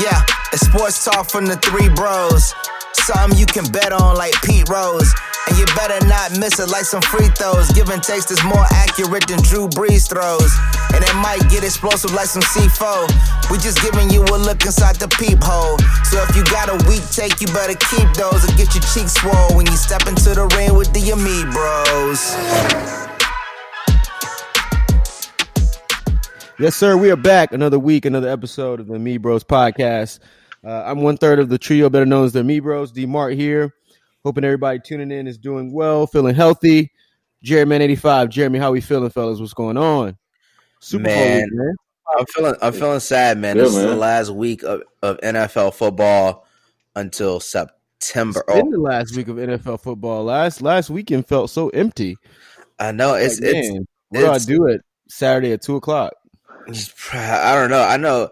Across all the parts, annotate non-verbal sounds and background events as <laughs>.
Yeah, it's sports talk from the three bros. Something you can bet on like Pete Rose. And you better not miss it like some free throws. Give and takes is more accurate than Drew Brees throws. And it might get explosive like some C4. We just giving you a look inside the peephole. So if you got a weak take, you better keep those or get your cheeks swole when you step into the ring with the Ami bros. Yes, sir. We are back. Another week, another episode of the Me Bros podcast. Uh, I'm one third of the trio, better known as the Me Bros. D Mart here. Hoping everybody tuning in is doing well, feeling healthy. Jeremy 85. Jeremy, how we feeling, fellas? What's going on? Super man, week, man. I'm feeling I'm feeling sad, man. Good, this man. is the last week of, of NFL football until September. It's been oh. the last week of NFL football. Last last weekend felt so empty. I know it's like, it's. Man, what do I do it Saturday at two o'clock? I don't know. I know.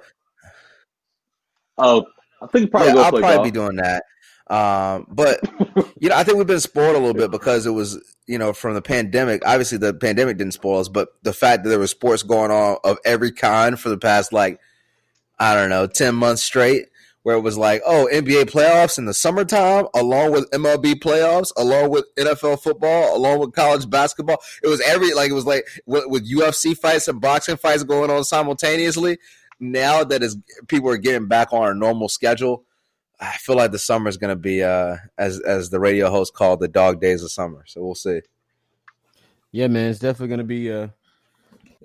Oh, I think probably yeah, I'll probably be doing that. Um, but <laughs> you know, I think we've been spoiled a little bit because it was, you know, from the pandemic. Obviously, the pandemic didn't spoil us, but the fact that there was sports going on of every kind for the past like, I don't know, ten months straight, where it was like, oh, NBA playoffs in the summertime, along with MLB playoffs, along with NFL football, along with college basketball. It was every like it was like with, with UFC fights and boxing fights going on simultaneously. Now that is people are getting back on a normal schedule I feel like the summer is going to be, uh, as as the radio host called, the dog days of summer. So we'll see. Yeah, man, it's definitely going to be a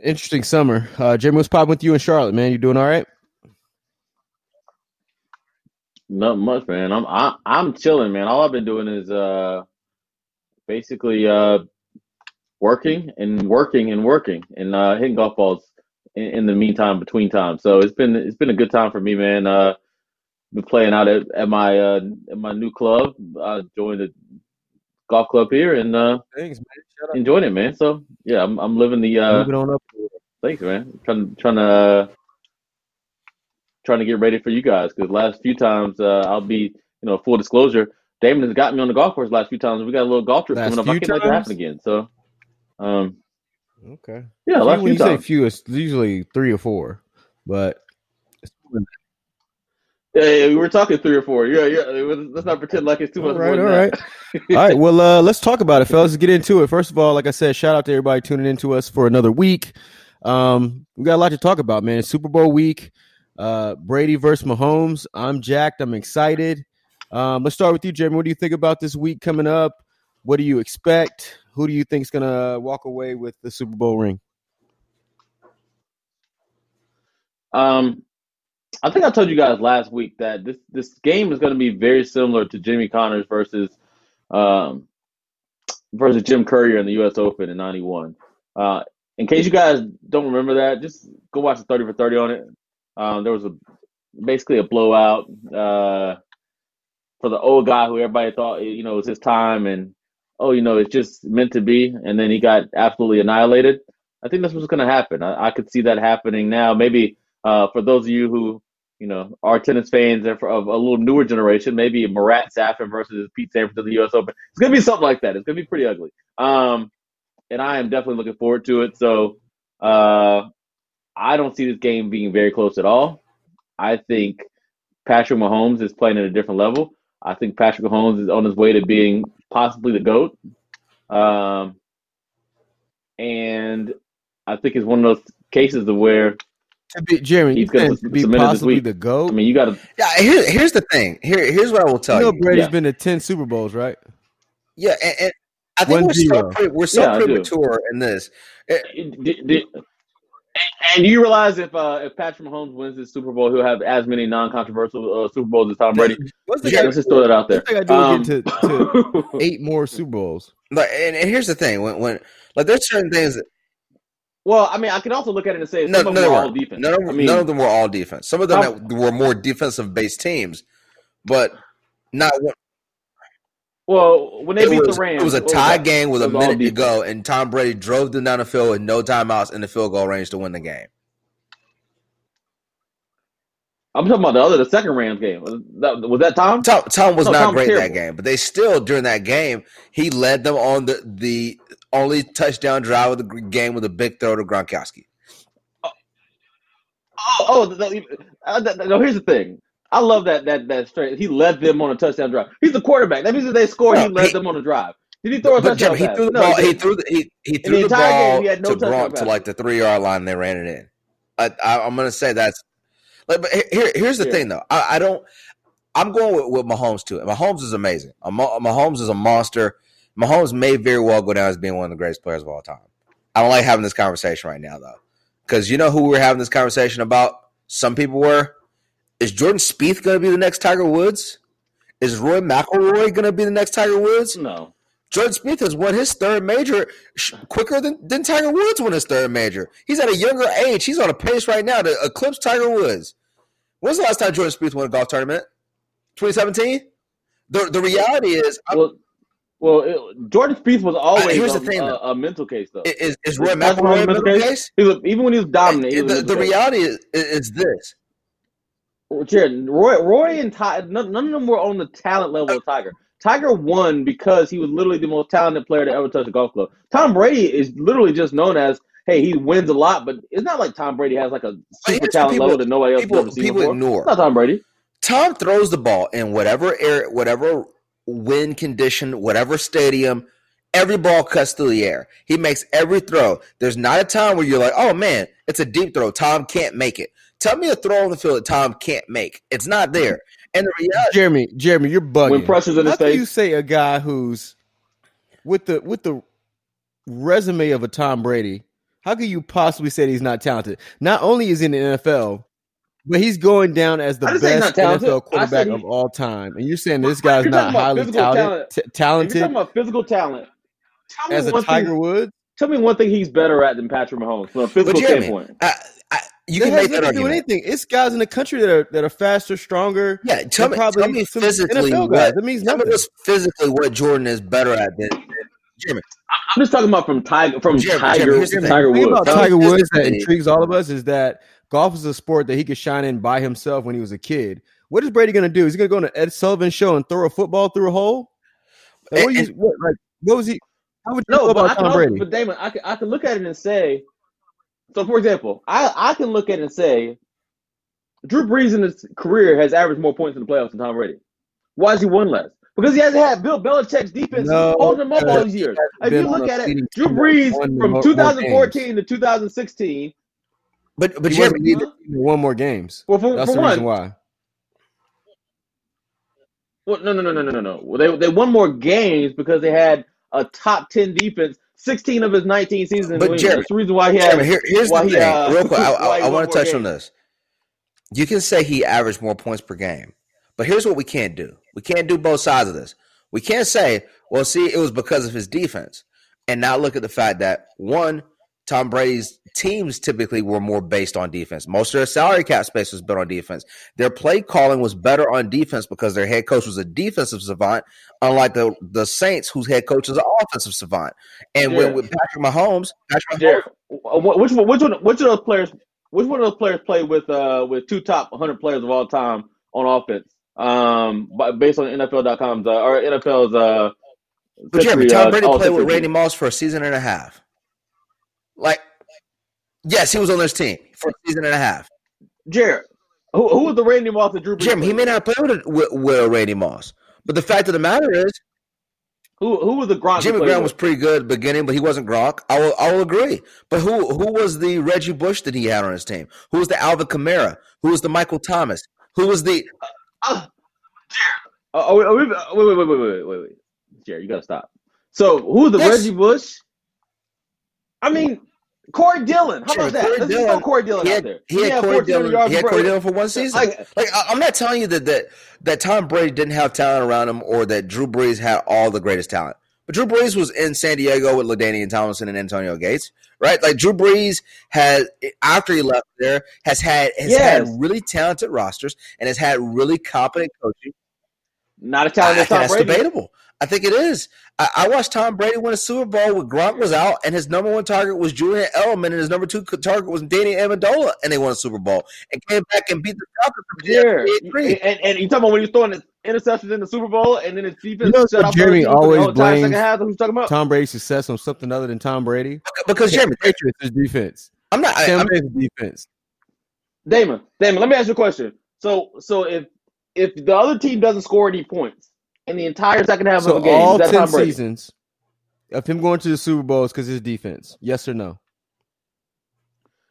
interesting summer. Uh, Jimmy, what's popping with you in Charlotte, man? You doing all right? Not much, man. I'm I, am i am chilling, man. All I've been doing is uh, basically uh, working and working and working and uh, hitting golf balls in, in the meantime between times. So it's been it's been a good time for me, man. Uh, been playing out at, at my uh, at my new club. I joined the golf club here and uh, thanks, man. enjoying it, man. So yeah, I'm I'm living the uh, moving on up. Thanks, man. Trying trying to uh, trying to get ready for you guys because last few times uh, I'll be you know full disclosure. Damon has got me on the golf course last few times. We got a little golf trip last coming up. I can't let that happen again. So, um, okay, yeah. Last when few you times. say few, it's usually three or four, but yeah, yeah, we were talking three or four. Yeah, yeah. Let's not pretend like it's too much. All right, all right, all right. Well, uh, let's talk about it, fellas. Let's get into it. First of all, like I said, shout out to everybody tuning in to us for another week. Um, we got a lot to talk about, man. Super Bowl week. Uh, Brady versus Mahomes. I'm jacked. I'm excited. Um, let's start with you, Jeremy. What do you think about this week coming up? What do you expect? Who do you think is going to walk away with the Super Bowl ring? Um, I think I told you guys last week that this this game is going to be very similar to Jimmy Connors versus um, versus Jim Courier in the U.S. Open in '91. Uh, in case you guys don't remember that, just go watch the 30 for 30 on it. Um, there was a basically a blowout uh, for the old guy who everybody thought you know was his time, and oh, you know, it's just meant to be, and then he got absolutely annihilated. I think that's what's going to happen. I, I could see that happening now. Maybe uh, for those of you who you know, our tennis fans of a little newer generation, maybe Marat Safin versus Pete Sampras in the U.S. Open. It's gonna be something like that. It's gonna be pretty ugly. Um, and I am definitely looking forward to it. So, uh, I don't see this game being very close at all. I think Patrick Mahomes is playing at a different level. I think Patrick Mahomes is on his way to being possibly the goat. Um, and I think it's one of those cases of where to be Jeremy, he's going to be possibly the goat. I mean, you got to. Yeah, here, here's the thing. Here, here's what I will tell you. Know you. Brady's yeah. been to ten Super Bowls, right? Yeah, and, and I think we're so, we're so yeah, premature in this. Did, did, and do you realize if uh, if Patrick Mahomes wins this Super Bowl, he'll have as many non-controversial uh, Super Bowls as Tom Brady. Yeah, let's just throw that out there. I do um, get to, to <laughs> eight more Super Bowls. But and, and here's the thing: when when like there's certain things that well, I mean, I can also look at it and say no, some of them were all defense. None of, I mean, none of them were all defense. Some of them were more defensive based teams, but not one. Well, when they beat was, the Rams, it was a tie was game with a minute to go, and Tom Brady drove them down the field with no timeouts in the field goal range to win the game. I'm talking about the other, the second Rams game. Was that, was that Tom? Tom, Tom was no, not Tom great was that game, but they still during that game he led them on the the only touchdown drive of the game with a big throw to Gronkowski. Oh, oh, oh no, here's the thing. I love that that that straight. He led them on a touchdown drive. He's the quarterback. That means if they score, he led he- them on a drive. Did he throw a touchdown Jim, he pass? threw the No, ball. He didn't. threw the he, he threw the, game, ball he had no to Gronk to like the three yard line. They ran it in. I, I, I'm gonna say that's. Like, but here, here's the Yeah. thing though. I, I don't. I'm going with, with Mahomes too. Mahomes is amazing. Mah- Mahomes is a monster. Mahomes may very well go down as being one of the greatest players of all time. I don't like having this conversation right now though, because you know who we're having this conversation about. Some people were. Is Jordan Spieth going to be the next Tiger Woods? Is Rory McIlroy going to be the next Tiger Woods? No. Jordan Spieth has won his third major quicker than, than Tiger Woods won his third major. He's at a younger age. He's on a pace right now to eclipse Tiger Woods. When's the last time Jordan Spieth won a golf tournament? 2017? The, the reality is, I'm- Well, well, it, Jordan Spieth was always here's a, the thing, a, a mental case though. is, is Rory McIlroy a mental case? He was, even when he was dominant, he was The, the reality is, is this. Jared, Roy, Roy and Ty, none, none of them were on the talent level of Tiger. Tiger won because he was literally the most talented player to ever touch a golf club. Tom Brady is literally just known as, hey, he wins a lot, but it's not like Tom Brady has like a super talent people- level that nobody else people- has ever seen people before. ignore. It's not Tom Brady. Tom throws the ball in whatever air, whatever wind condition, whatever stadium. Every ball cuts through the air. He makes every throw. There's not a time where you're like, "Oh man, it's a deep throw. Tom can't make it." Tell me a throw on the field that Tom can't make. It's not there. And the reality, Jeremy, Jeremy, you're bugging. When pressure's in the How his can you say a guy who's with the with the resume of a Tom Brady? How can you possibly say that he's not talented? Not only is he in the NFL, but he's going down as the I didn't say he's best. NFL quarterback he- of all time, and you're saying this guy's not talking about highly physical talented, talent. t- If you're talking about physical talent, tell me as a one Tiger thing. Woods. Tell me one thing he's better at than Patrick Mahomes from a but physical Jeremy, standpoint. I, I, you that can has make that nothing to do anything. It's guys in the country that are that are faster, stronger. Yeah, tell than me, tell probably me physically NFL what. guys. That means Tell me nothing. physically what Jordan is better at than, than Jeremy. I'm just talking about from Tiger from Jeremy, Tiger Jeremy, here's the thing. Tiger Woods. about Tiger Woods that intrigues all of us is that golf is a sport that he could shine in by himself when he was a kid. What is Brady going to do? Is he going to go on an Ed Sullivan show and throw a football through a hole? Like, what, you, what, like, what was he? How would you No, feel but I about can Tom also, Brady? but Damon, I can I can look at it and say, so for example, I I can look at it and say, Drew Brees in his career has averaged more points in the playoffs than Tom Brady. Why has he won less? Because he hasn't had Bill Belichick's defense No, holding him up all these years. If you look at it, Drew Brees from more- more 2014 to 2016. But but He Jeremy, wasn't leading to one more games. Well, for, That's for the reason one, why. well, no, no, no, no, no, no, no. Well, they they won more games because they had a top ten defense. 16 of his 19 seasons. But Jeremy- That's the reason why he had. Jeremy, here, here's why the he, thing. uh, Real quick, I, he I, want to touch on this. You can say he averaged more points per game, but here's what we can't do. We can't do both sides of this. We can't say, well, see, it was because of his defense, and now look at the fact that one, Tom Brady's teams typically were more based on defense. Most of their salary cap space was built on defense. Their play calling was better on defense because their head coach was a defensive savant, unlike the the Saints, whose head coach is an offensive savant. And when with Patrick Mahomes, Patrick Mahomes Jared, wh- which one? Which one? Which of those players? Which one of those players played with uh with two top 100 players of all time on offense? Um, by- based on NFL.com's uh, or NFL's uh. But Jeremy, Tom uh, Brady all played with Randy Moss for a season and a half. Like, yes, he was on this team for a season and a half. Jared, who who was the Randy Moss that Drew Brees? Jim, he may not play with, a- with, with Randy Moss, but the fact of the matter is, Who who was the Gronk? Jimmy Graham was pretty good at the beginning, but he wasn't Gronk. I will, I will agree. But who who was the Reggie Bush that he had on his team? Who was the Alvin Kamara? Who was the Michael Thomas? Who was the Uh, Jared. Oh, wait, wait, wait, wait, wait, wait, wait. Jared, you gotta stop. So who's the Yes. Reggie Bush? I mean, Corey Dillon. How about that? Corey Let's Dillon- Corey Dillon he out had, there. he had Corey Dillon. He had Corey Dillon for one season. Like, Like I- I'm not telling you that that that Tom Brady didn't have talent around him, or that Drew Brees had all the greatest talent. But Drew Brees was in San Diego with LaDainian Tomlinson and Antonio Gates, right? Like Drew Brees has, after he left there, has had has Yes. had really talented rosters and has had really competent coaching. not a talented think Tom that's Brady. debatable. I think it is. I, I watched Tom Brady win a Super Bowl when Gronk was out, and his number one target was Julian Edelman, and his number two target was Danny Amendola, and they won a Super Bowl and came back and beat the Falcons. for the 38-3. and, and you talking about when he was throwing his interceptions in the Super Bowl, and then his defense You know, shut out Jeremy the always entire blames half. Talking about? Tom Brady's success on something other than Tom Brady. Because Jeremy, Patriots is defense. I'm not. I, Sam I'm, Brady's defense. Damon, Damon, let me ask you a question. So, so if if the other team doesn't score any points in the entire second half So of a game, all ten seasons of him going to the Super Bowl is because his defense. Yes or no?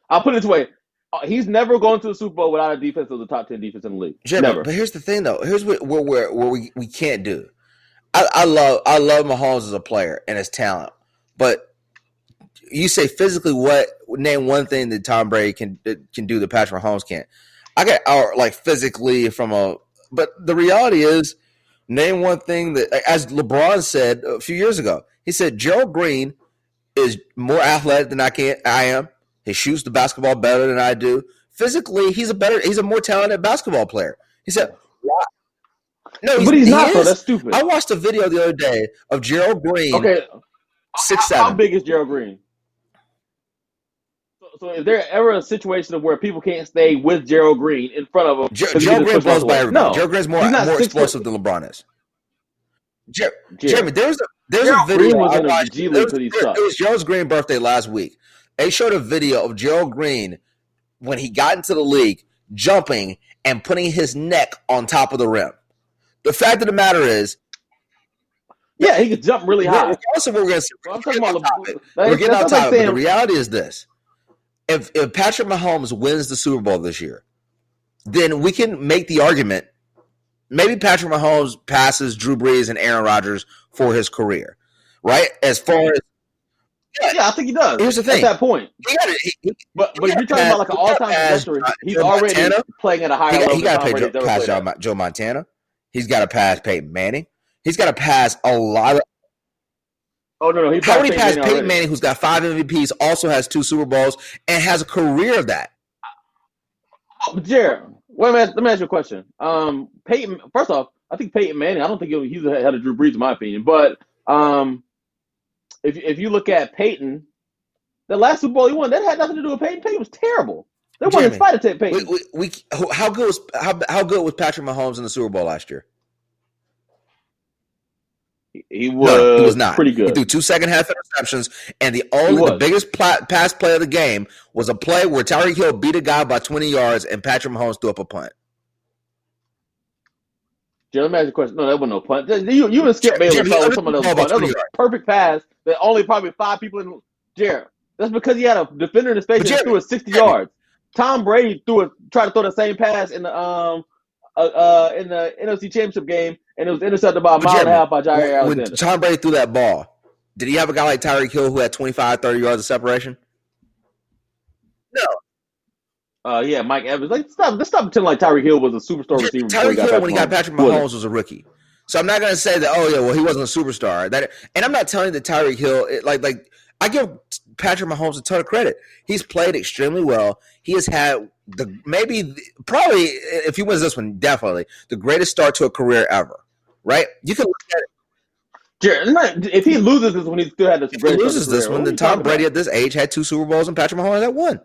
I'll put it this way: Uh, he's never going to the Super Bowl without a defense of the top ten defense in the league. Jimmy, never. but here's the thing though. Here's what where where, where we, we can't do. I, I love I love Mahomes as a player and his talent, but you say physically what name one thing that Tom Brady can can do that Patrick Mahomes can't. I got or like physically from a but the reality is name one thing that as LeBron said a few years ago. He said Gerald Green is more athletic than I can I am. He shoots the basketball better than I do. Physically, he's a better he's a more talented basketball player. He said, "Why?" No, but he's he not though. That's stupid. I watched a video the other day of Gerald Green, okay, six how, how big is Gerald Green? So, is there ever a situation of where people can't stay with Gerald Green in front of him? Ger- Gerald Green blows by everybody. No, Gerald Green's more more explosive than LeBron is. Jer- Gerald. Jeremy, there's a there's Gerald a video Green was I in the watched. G League there there- It was Gerald's Green's birthday last week. They showed a video of Gerald Green when he got into the league, jumping and putting his neck on top of the rim. The fact of the matter is, Yeah, he could jump really high. regardless of what we're going to Well, I'm we're talking getting about off topic. that's- We're getting off like topic. but saying- the reality is this: if if Patrick Mahomes wins the Super Bowl this year, then we can make the argument. Maybe Patrick Mahomes passes Drew Brees and Aaron Rodgers for his career, right? As far as Yeah, I think he does. Here's the thing. At that point, he got he, he, but but if you're talking gotta about like an all-time trajectory, uh, he's Joe already Montana. playing at a higher he, level He got to pass Joe, Joe Montana. He's got to pass Peyton Manning. He's got to pass a lot of. Oh no, no, he How passed many Peyton Manning Peyton. Manning, who's got five MVPs, also has two Super Bowls and has a career of that? Oh, Jared, wait. Let me ask you a question. Um, Peyton. First off, I think Peyton Manning. I don't think he's ahead of Drew Brees, in my opinion. But um, if if you look at Peyton, the last Super Bowl he won, that had nothing to do with Peyton. Peyton was terrible. They won in spite of Ted Peyton. We, we, we, how good was how, how good was Patrick Mahomes in the Super Bowl last year? He was, No, he was not. pretty good. He threw two second half interceptions, and the only the biggest pla- pass play of the game was a play where Tyreek Hill beat a guy by twenty yards, and Patrick Mahomes threw up a punt. Jared, let me ask you a question. No, that wasn't no punt. You, you and Skip Bayless Jeremy, thought was someone else punt. That was a 20 perfect pass that only probably five people in. Jared, that's because he had a defender in his face But and threw it 60 Jeremy. yards. Tom Brady threw it, tried to throw the same pass in the um uh, uh in the NFC Championship game, and it was intercepted by a But mile and a half by Jaire when, when Alexander. Tom Brady threw that ball, did he have a guy like Tyreek Hill who had 25, 30 yards of separation? No. Uh, yeah, Mike Evans. Like, stop, let's stop pretending like Tyreek Hill was a superstar receiver before he Tyreek Hill, when he got Patrick Mahomes, was a rookie. So I'm not going to say that. Oh yeah, well he wasn't a superstar. That, and I'm not telling you that Tyreek Hill, it, like like I give Patrick Mahomes a ton of credit. He's played extremely well. He has had the maybe the- probably if he wins this one, definitely the greatest start to a career ever. Right? You can look at it. Jared, if he loses this one, he still had this If he great loses this one, then Tom Brady about? at this age had two Super Bowls and Patrick Mahomes had one.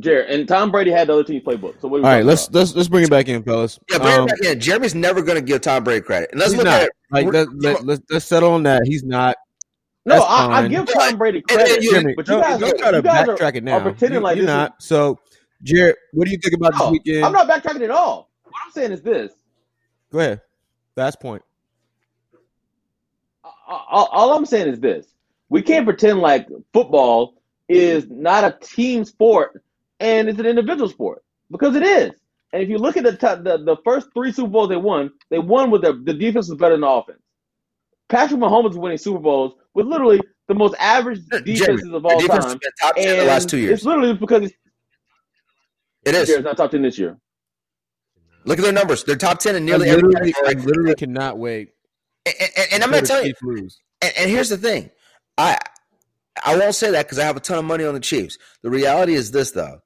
Jared, and Tom Brady had the other team's playbook. So what are we All right, let's about? let's let's bring it back in, fellas. Yeah, bring Um, it back in. Jeremy's never going to give Tom Brady credit. And let's he's look not. at it. Like let, let, let's let's settle on that. He's not. No, I, I give Tom Brady And then credit, you- Jeremy, but you don't, guys, don't are, try to you guys are, backtrack it now. are pretending You- like you're this is- not. So, Jared, what do you think about this weekend? I'm not backtracking at all. What I'm saying is this: Go ahead. Last point. Uh, uh, all, all I'm saying is this: we can't pretend like football is not a team sport and it's an individual sport because it is. And if you look at the t- the, the first three Super Bowls they won, they won with the the defense was better than the offense. Patrick Mahomes is winning Super Bowls with literally the most average Jeremy, defenses of the all defense has time, been top 10 and the last two years. it's literally because he's It is. Jared's not top ten this year. Look at their numbers. They're top 10 in I nearly every literally, I literally cannot wait. And, and, and I'm for not the telling you. And, and here's the thing, I I won't say that because I have a ton of money on the Chiefs. The reality is this, though: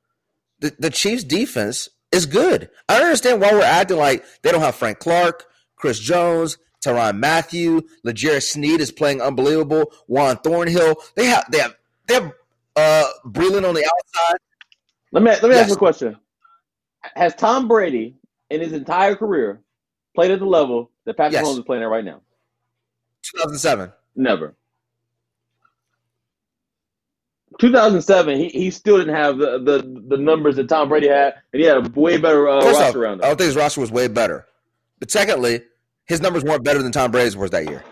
the, the Chiefs' defense is good. I don't understand why we're acting like they don't have Frank Clark, Chris Jones, Tyrann Mathieu, L'Jarius Sneed is playing unbelievable. Juan Thornhill. They have they have they have uh Breeland on the outside. Let me let me Yes. ask you a question: Has Tom Brady in his entire career played at the level that Patrick Yes. Mahomes is playing at right now? 2007. Never. 2007, he, he still didn't have the, the, the numbers that Tom Brady had, and he had a way better uh, roster off, around him. I don't think his roster was way better. But secondly, his numbers weren't better than Tom Brady's was that year.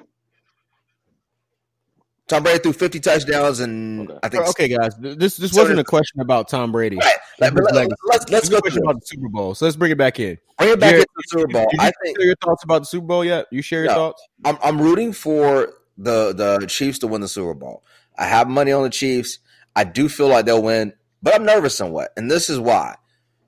Tom Brady threw 50 touchdowns, and Okay. I think oh, Okay, guys, this this So wasn't a question about Tom Brady. Right. Like, but let, us let's go question through about the Super Bowl. So let's bring it back in. bring it back Jared, into the Super Bowl. Did I you think share your thoughts about the Super Bowl yet? You share your No. thoughts? I'm, I'm rooting for the the Chiefs to win the Super Bowl. I have money on the Chiefs. I do feel like they'll win, but I'm nervous somewhat, and this is why.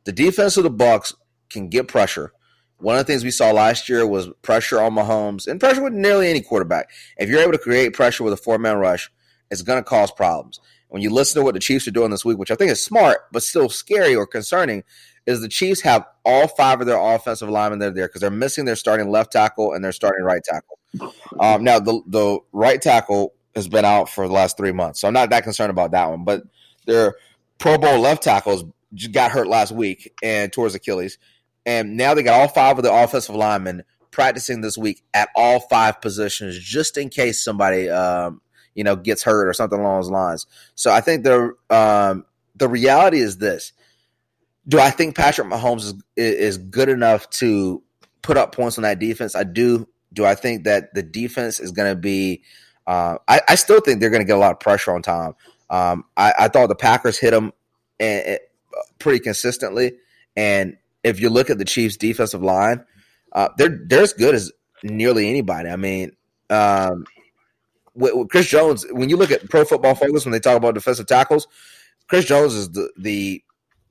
The defense of the Bucks can get pressure. One of the things we saw last year was pressure on Mahomes and pressure with nearly any quarterback. If you're able to create pressure with a four man rush, it's going to cause problems. When you listen to what the Chiefs are doing this week, which I think is smart but still scary or concerning, is the Chiefs have all five of their offensive linemen that are there because they're missing their starting left tackle and their starting right tackle. Um, now the the right tackle has been out for the last three months, so I'm not that concerned about that one. But their Pro Bowl left tackles got hurt last week and towards Achilles, and now they got all five of the offensive linemen practicing this week at all five positions, just in case somebody um, you know gets hurt or something along those lines. So I think the um, the reality is this: Do I think Patrick Mahomes is is good enough to put up points on that defense? I do. Do I think that the defense is going to be? Uh, I, I still think they're going to get a lot of pressure on Tom. Um, I, I thought the Packers hit him and, and, pretty consistently, and if you look at the Chiefs' defensive line, uh, they're they're as good as nearly anybody. I mean, um, with, with Chris Jones, when you look at Pro Football Focus, when they talk about defensive tackles, Chris Jones is the the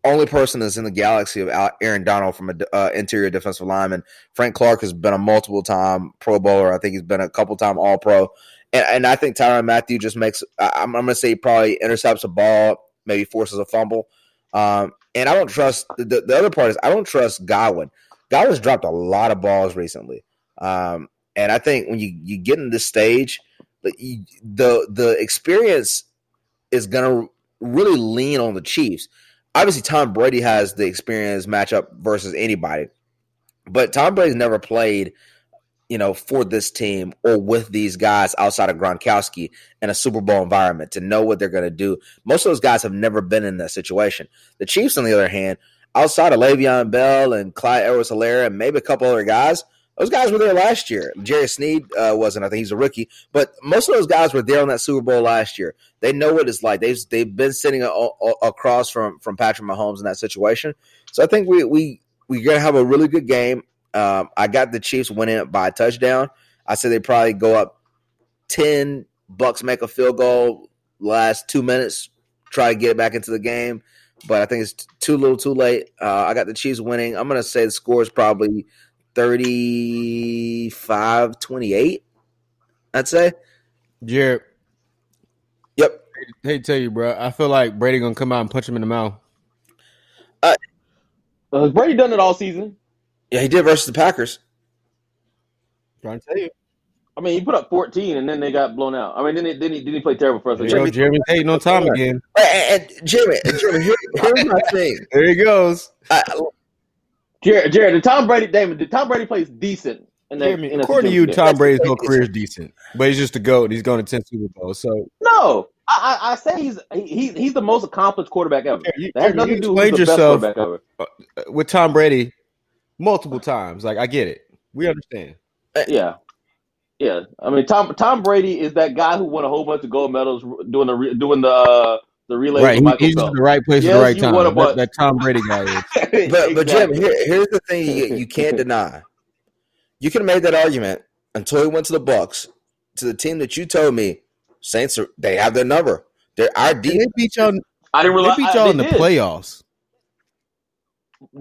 only person that's in the galaxy of Aaron Donald from an uh, interior defensive lineman. Frank Clark has been a multiple time Pro Bowler. I think he's been a couple time All Pro, and, and I think Tyrann Mathieu just makes. I- I'm, I'm going to say probably intercepts a ball, maybe forces a fumble. Um, and I don't trust the, the other part is I don't trust Godwin. Godwin's dropped a lot of balls recently, um, and I think when you you get in this stage, the the, experience is going to really lean on the Chiefs. Obviously, Tom Brady has the experience matchup versus anybody, but Tom Brady's never played, you know, for this team or with these guys outside of Gronkowski in a Super Bowl environment to know what they're going to do. Most of those guys have never been in that situation. The Chiefs, on the other hand, outside of Le'Veon Bell and Clyde Edwards Helaire and maybe a couple other guys, those guys were there last year. Jerry Sneed uh, wasn't. I think he's a rookie, but most of those guys were there on that Super Bowl last year. They know what it's like. They've they've been sitting a, a, across from from Patrick Mahomes in that situation. So I think we we we're gonna have a really good game. Um, I got the Chiefs winning it by a touchdown. I said they probably go up ten. Bucks make a field goal last two minutes, try to get it back into the game, but I think it's too little, too late. Uh, I got the Chiefs winning. I'm gonna say the score is probably 35 28, I'd say. Jared, Yep. hey, tell you, bro, I feel like Brady gonna come out and punch him in the mouth. Uh, has Brady done it all season? Yeah, he did versus the Packers. Trying to tell you. I mean, he put up 14, and then they got blown out. I mean, then he, then he, then he played terrible for us. There you go, Jeremy hating on Tom again. And, and Jimmy, and Jimmy, here, here's my thing. <laughs> There he goes. I, Jared, Jared, did Tom Brady, Damon, did Tom Brady plays decent? In that, Jeremy, in according to you, situation? Tom Brady's whole career is decent, but he's just a goat. He's going to ten Super Bowls. So No, I, I, I say he's he, he's the most accomplished quarterback ever. you, That has nothing you to do with the best yourself quarterback ever. Uh, uh, with Tom Brady multiple times. Like I get it. We understand. Yeah, yeah. I mean, Tom Tom Brady is that guy who won a whole bunch of gold medals doing the doing the uh, the relay Right, with he, Michael he's in the right place at the right time. a That, bunch. that Tom Brady guy is. <laughs> but but Jim, here, here's the thing you, you can't <laughs> deny. You can made that argument until he went to the Bucks, to the team that you told me Saints are they have their number. They're our They beat y'all. I didn't realize, They beat y'all they in the did. playoffs.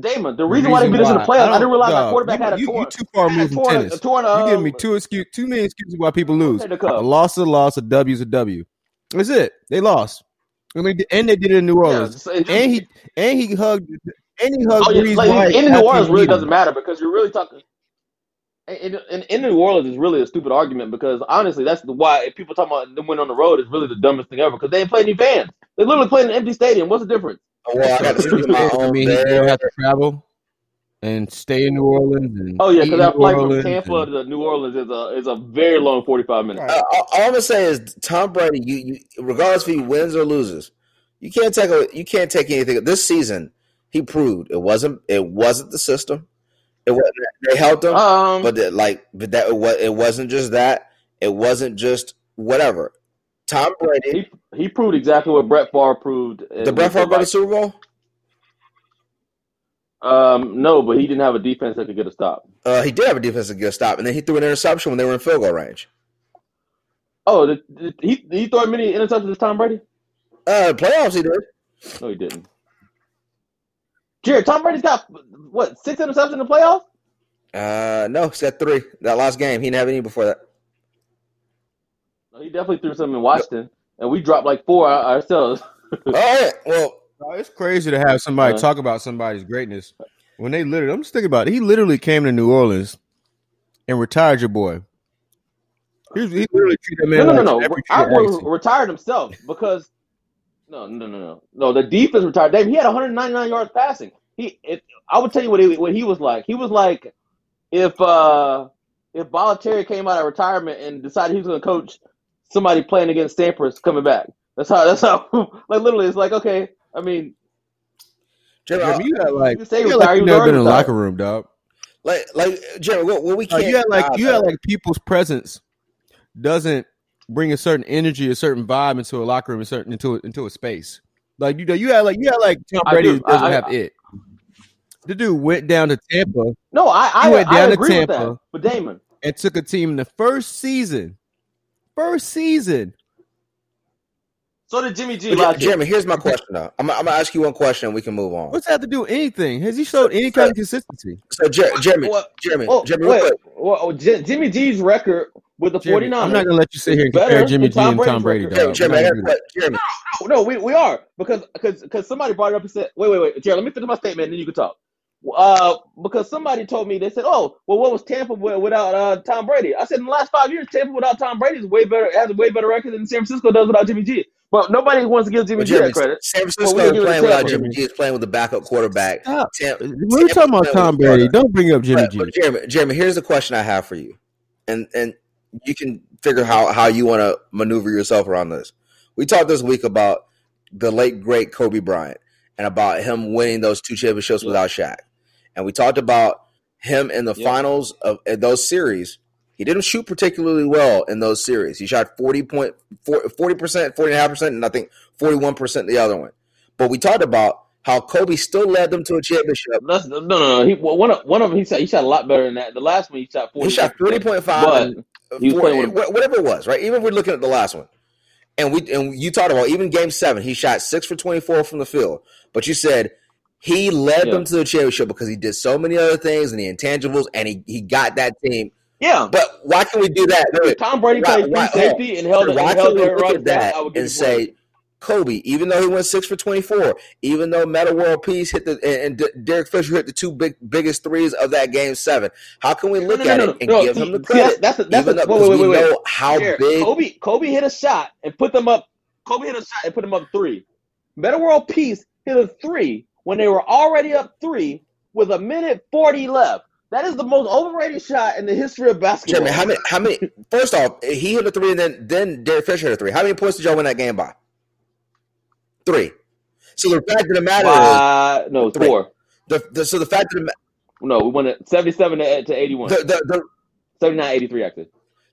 Damon, the reason why they beat us in the playoffs, I, didn't don't- realize our dog, quarterback you, had a you, torn. you too far a removed from tennis. a torn, You um, give me two excuse, too many excuses why people lose. A loss is a loss, a W is a W. That's it. They lost. I mean, and they did it in New Orleans. it- And he and he hugged and he hugged Oh, yeah, Brees like, in New Orleans really doesn't matter because you're really talking. In, in, in New Orleans is really a stupid argument because honestly, that's the why if people talking about them win on the road is really the dumbest thing ever because they ain't played any fans. They literally played in an empty stadium. What's the difference? Well, I got to speak my I own mean, he there. don't have to travel. and stay in New Orleans. And Oh yeah, because eat in that New flight from Tampa and- to New Orleans is a is a very long forty five minutes. Uh, all all I'm gonna say is Tom Brady. You, you regardless if he wins or loses, you can't take a, you can't take anything. This season, he proved it wasn't it wasn't the system. It was they helped him, Um, but it, like but that it, wa- it wasn't just that. It wasn't just whatever. Tom Brady, he he proved exactly what Brett Favre proved. the Brett Favre go to. Super Bowl. Um, no, but he didn't have a defense that could get a stop. Uh, he did have a defensive good stop, and then he threw an interception when they were in field goal range. Oh, the, the, he he threw many interceptions as Tom Brady? Uh, playoffs he did. No, he didn't. Jared, Tom Brady's got what six interceptions in the playoffs? Uh, no, he's got three. That last game, he didn't have any before that. No, he definitely threw some in Washington, and we dropped like four ourselves. <laughs> All right, well, it's crazy to have somebody Uh, talk about somebody's greatness when they literally. I'm just thinking about it. He literally came to New Orleans and retired your boy. He, was- he literally treated that No, man no, no, like no. every Our true retired himself because no, no, no, no, no. The defense retired. Dave, he had 199 yards passing. He, it, I would tell you what he what he was like. He was like if uh if Balotelli came out of retirement and decided he was going to coach somebody playing against Stanford coming back. That's how. That's how. <laughs> Like literally, it's like okay. I mean, Jimmy, Jimmy, you got like, You you he got like you never been in the locker room, dog. like, like Jimmy, what, what we can't. you got like you got like people's presence doesn't bring a certain energy, a certain vibe into a locker room, a certain into a, into a space. Like you know, you had like you had like Tom I Brady do. doesn't I- I- have it. The dude went down to Tampa no, I I, He went I down to agree with Tampa. that. But Damon, and took a team in the first season, first season. so did Jimmy G But, last year. Jimmy, here's my question though. I'm, I'm gonna ask you one question, and we can move on. What's that have to do with anything? Has he showed any kind of consistency? So, Jer- Jimmy, What- Jimmy, Oh, Jimmy, wait. quick. Well, oh, J- Jimmy G's record with the Jimmy, 49ers. I'm not gonna let you sit here and compare Jimmy than G Tom and Tom Brady's Brady. record. Dog. Jimmy, I'm Jimmy, I not got gonna a do that. que- Jimmy. No, we, we are because because because somebody brought it up and said, wait, wait, wait, Jared, let me finish my statement, and then you can talk. Uh, because somebody told me they said, oh, well, what was Tampa without uh, Tom Brady? I said in the last five years, Tampa without Tom Brady is way better, has a way better record than San Francisco does without Jimmy G. But nobody wants to give Jimmy But G that credit. San Francisco we is give it to playing without Jimmy G. Is playing with the backup quarterback. Stop. Tam- We're talking about Tom Brady. Don't bring up Jimmy But, G. but Jeremy, Jeremy, here's the question I have for you, and and you can figure how how you want to maneuver yourself around this. We talked this week about the late great Kobe Bryant and about him winning those two championships Yeah. without Shaq, and we talked about him in the Yeah. finals of those series. He didn't shoot particularly well in those series. He shot 40 point 40 percent, 40.5 percent, and I think forty one percent the other one. But we talked about how Kobe still led them to a championship. No, no, no. He, well, one of one of them, he shot he shot a lot better than that. The last one, he shot forty. He shot forty point five. but uh, He was playing with- whatever it was, right? Even if we're looking at the last one, and we and you talked about even game seven, he shot six for twenty four from the field. But you said he led Yeah. them to the championship because he did so many other things and the intangibles, and he he got that team. yeah, But why can we do that? Wait. Tom Brady Why- played why- safety oh, and held, why and can we look at that give and say Kobe, even though he went six for twenty four, even though Metta World Peace hit the and, and Derek Fisher hit the two big biggest threes of that game seven, how can we look no, no, at no, it and give see- him the see, credit? that's a, that's even though wait, because wait, we wait, wait. know how Jared, big Kobe Kobe hit a shot and put them up. Kobe hit a shot and put them up three. Metta World Peace hit a three when they were already up three with a minute forty left. That is the most overrated shot in the history of basketball. Jeremy, how many? How many? First off, he hit a three, and then then Derek Fisher hit a three. How many points did y'all win that game by? Three. So the fact of the matter Uh, no, Three. four. the, the so the fact of the No, we won it seventy-seven to, to eighty-one. the the, the, 79, 83 actually.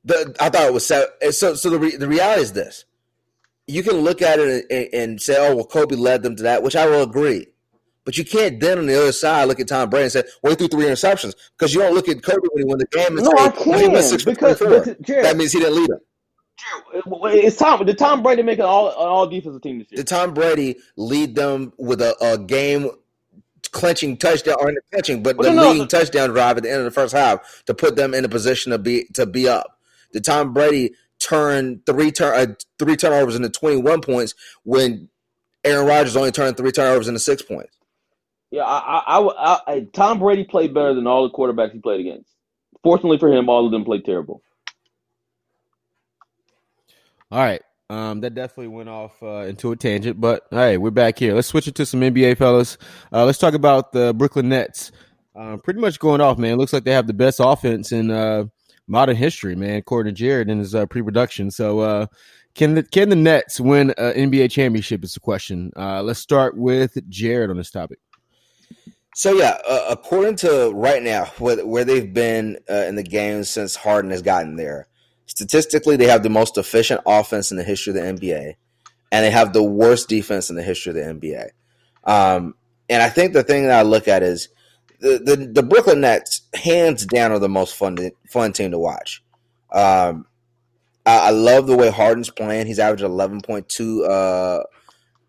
the I thought it was seven. So so the re, the reality is this: you can look at it and, and say, "Oh, well, Kobe led them to that," which I will agree. But you can't then on the other side look at Tom Brady and say, "Well, he threw three interceptions," because you don't look at Kobe when he won the game and No, say, I "Well, he went can six for because 24." Jared, That means he didn't lead them. It's Tom. Did Tom Brady make an all an all defensive team this year? Did Tom Brady lead them with a, a game clinching touchdown or not clinching, but Well, the no, no. leading touchdown drive at the end of the first half to put them in a position to be to be up? Did Tom Brady turn three turn uh, three turnovers into twenty one points when Aaron Rodgers only turned three turnovers into six points? Yeah, I, I, I, I, Tom Brady played better than all the quarterbacks he played against. Fortunately for him, all of them played terrible. All right. Um, that definitely went off uh, into a tangent, but hey, we're back here. Let's switch it to some NBA, fellas. Uh, let's talk about the Brooklyn Nets. Uh, pretty much going off, man. Looks like they have the best offense in uh, modern history, man. According to Jared in his uh, pre-production. So, uh, can the can the Nets win an NBA championship? Is the question. Let's start with Jared on this topic. So yeah, uh, according to right now, where, where they've been uh, in the game since Harden has gotten there, statistically they have the most efficient offense in the history of the NBA, and they have the worst defense in the history of the NBA. Um, and I think the thing that I look at is the, the, the Brooklyn Nets, hands down, are the most fun fun team to watch. Um, I, I, love the way Harden's playing. He's averaging eleven point two, uh,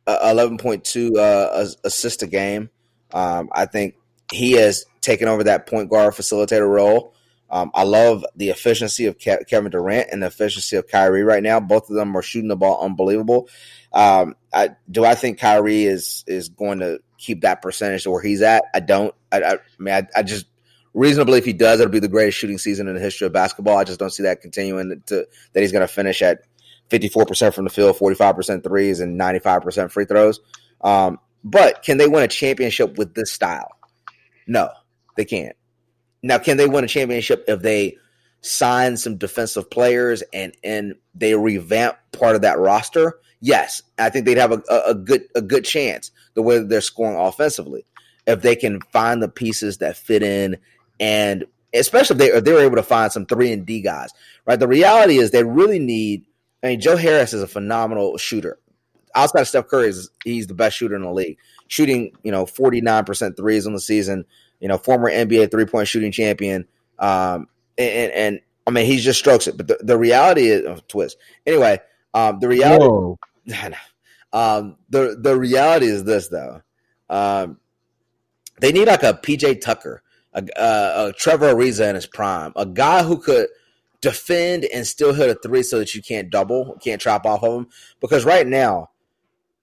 uh eleven point two uh, assists a game. Um, I think he has taken over that point guard facilitator role. Um, I love the efficiency of Ke- Kevin Durant and the efficiency of Kyrie right now. Both of them are shooting the ball unbelievable. Um, I, do I think Kyrie is is going to keep that percentage where he's at? I don't. I, I, I mean, I, I, just reasonably, if he does, it'll be the greatest shooting season in the history of basketball. I just don't see that continuing to that he's going to finish at fifty four percent from the field, forty five percent threes, and ninety five percent free throws. Um, but can they win a championship with this style? No, they can't. Now, can they win a championship if they sign some defensive players and and they revamp part of that roster? Yes, I think they'd have a, a good a good chance the way they're scoring offensively if they can find the pieces that fit in and especially if they if they were able to find some three and D guys. Right, the reality is they really need. I mean, Joe Harris is a phenomenal shooter outside of Steph Curry, is, he's the best shooter in the league, shooting you know forty nine percent threes on the season. You know, former NBA three point shooting champion. Um, and, and, I mean, he just strokes it. But the, the reality is, oh, twist. Anyway, um, the reality, <laughs> um, the the reality is this though. Um, they need like a PJ Tucker, a, a, a Trevor Ariza in his prime, a guy who could defend and still hit a three so that you can't double, can't trap off of him. Because right now,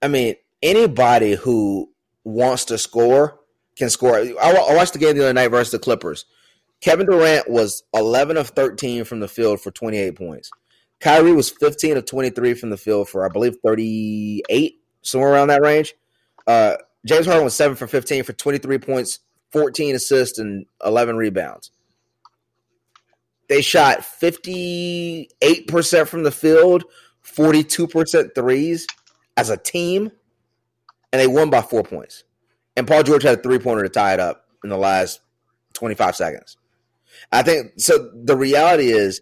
I mean, anybody who wants to score can score. I, I watched the game the other night versus the Clippers. Kevin Durant was 11 of 13 from the field for 28 points. Kyrie was 15 of 23 from the field for, I believe, 38, somewhere around that range. Uh, James Harden was 7 for 15 for 23 points, 14 assists, and 11 rebounds. They shot 58% from the field, 42% threes as a team, and they won by four points. And Paul George had a three pointer to tie it up in the last 25 seconds. I think so. The reality is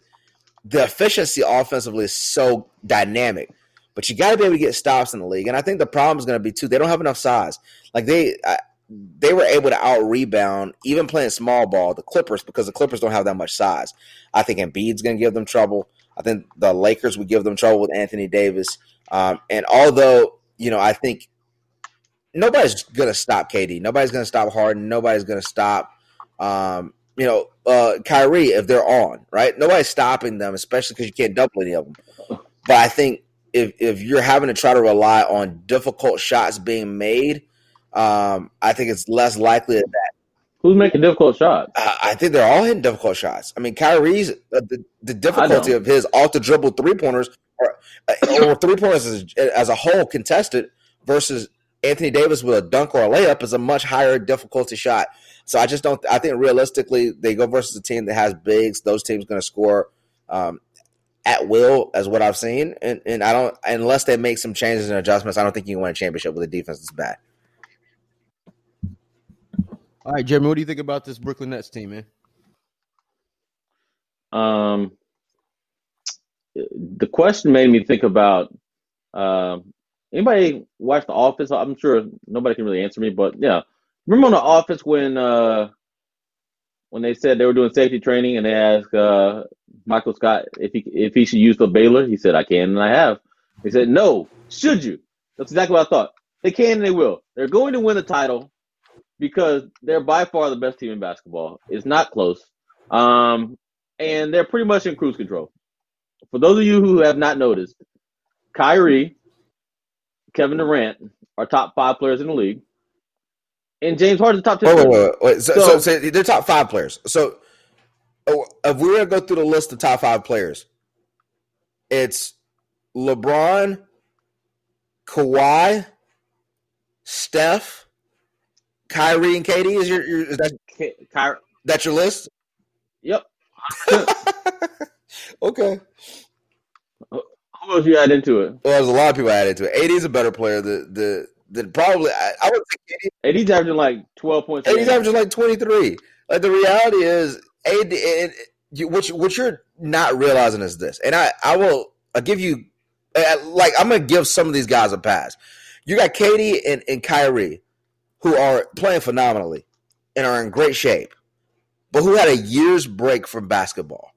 the efficiency offensively is so dynamic, but you got to be able to get stops in the league. And I think the problem is going to be too. They don't have enough size. Like they, I, they were able to out rebound even playing small ball the Clippers because the Clippers don't have that much size. I think Embiid's going to give them trouble. I think the Lakers would give them trouble with Anthony Davis. Um, and although, you know, I think nobody's going to stop KD, nobody's going to stop Harden, nobody's going to stop, um, you know, uh, Kyrie if they're on, right? Nobody's stopping them, especially because you can't double any of them. But I think if, if you're having to try to rely on difficult shots being made, um, I think it's less likely that Who's making difficult shots? Uh, I think they're all hitting difficult shots. I mean, Kyrie's uh, the, the difficulty of his off the dribble three pointers or, or three pointers as, as, a whole contested versus Anthony Davis with a dunk or a layup is a much higher difficulty shot. So I just don't. I think realistically, they go versus a team that has bigs. Those teams going to score um, at will, as what I've seen. And, and I don't unless they make some changes and adjustments. I don't think you can win a championship with a defense that's bad. All right, Jeremy, what do you think about this Brooklyn Nets team, man? Um, the question made me think about um, anybody watch The Office? I'm sure nobody can really answer me, but yeah, remember on The Office when uh, when they said they were doing safety training and they asked uh, Michael Scott if he if he should use the baler, he said, "I can and I have." He said, "No, should you?" That's exactly what I thought. They can and they will. They're going to win the title because they're by far the best team in basketball. It's not close. Um, and they're pretty much in cruise control. For those of you who have not noticed, Kyrie, Kevin Durant are top five players in the league. And James Harden's top ten. Wait, wait, wait, wait. So, so, so, they're top five players. So if we were to go through the list of top five players, it's LeBron, Kawhi, Steph, Kyrie and KD. is your, your is that Ky- Kyrie. that's your list? Yep. <laughs> <laughs> okay. Who else you add into it? Well, there's a lot of people added to it. AD is a better player. The the than probably I, I would say And he's averaging like twelve points. a AD, AD's game. averaging like 23. Like the reality is AD and you, what you, what you're not realizing is this. And I I will I'll give you uh, like I'm gonna give some of these guys a pass. You got KD and, and Kyrie who are playing phenomenally and are in great shape, but who had a year's break from basketball.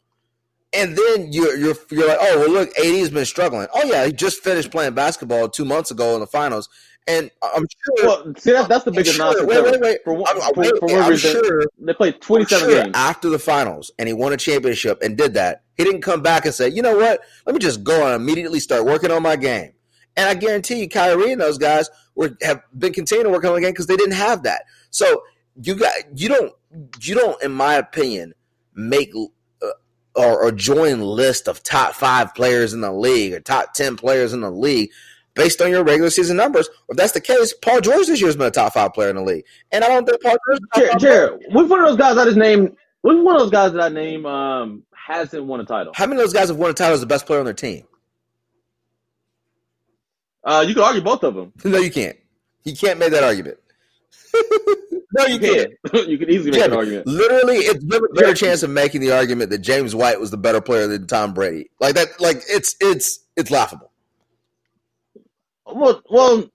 And then you're you're you're like, oh well, look, AD's been struggling. Oh yeah, he just finished playing basketball two months ago in the finals, and I'm sure. Well, see, that's, that's the biggest sure- nonsense. wait, wait, wait. For, one- I'm, for, for one reason, sure. they played 27 sure games. after the finals, and he won a championship and did that. He didn't come back and say, you know what? Let me just go and immediately start working on my game. And I guarantee you, Kyrie and those guys were have been continuing to work on the game because they didn't have that. So you got you don't you don't, in my opinion, make or, or join list of top five players in the league or top ten players in the league based on your regular season numbers. If that's the case, Paul George this year has been a top five player in the league, and I don't think Paul George. is a top Jared. Jared, which one of those guys I just named? Which one of those guys that I name um, hasn't won a title? How many of those guys have won a title as the best player on their team? Uh, you could argue both of them. <laughs> No, you can't. You can't make that argument. <laughs> no, you can't. <laughs> you can easily make Yeah, an argument. Literally, it's a better chance of making the argument that James White was the better player than Tom Brady. Like that, like it's it's it's laughable. Well, well,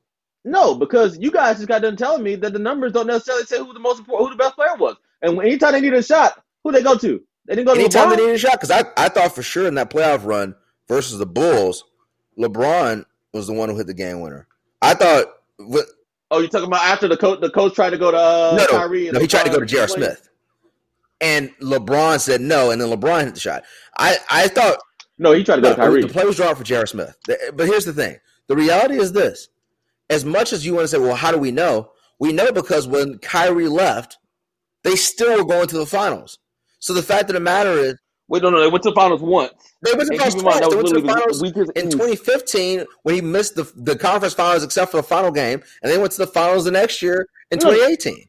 no, because you guys just got done telling me that the numbers don't necessarily say who the most important, who the best player was. And when, anytime they needed a shot, who they go to? They didn't go to Anytime LeBron. they needed a shot, because I, I thought for sure in that playoff run versus the Bulls, LeBron was the one who hit the game winner. I thought with, oh, you talking about after the coach? The coach tried to go to uh, no, Kyrie. no, he tried to go to J.R. Smith, and LeBron said no, and then LeBron hit the shot. I I thought No, he tried to go No, to Kyrie. the play was drawn for J.R. Smith. But here's the thing: the reality is this: as much as you want to say, "Well, how do we know?" We know because when Kyrie left, they still were going to the finals. So the fact of the matter is, Wait, no, no, they went to the finals once. They went to the finals keep in mind, twice. They went to the finals the weakest in 2015 when he missed the the conference finals except for the final game, and they went to the finals the next year in No. 2018.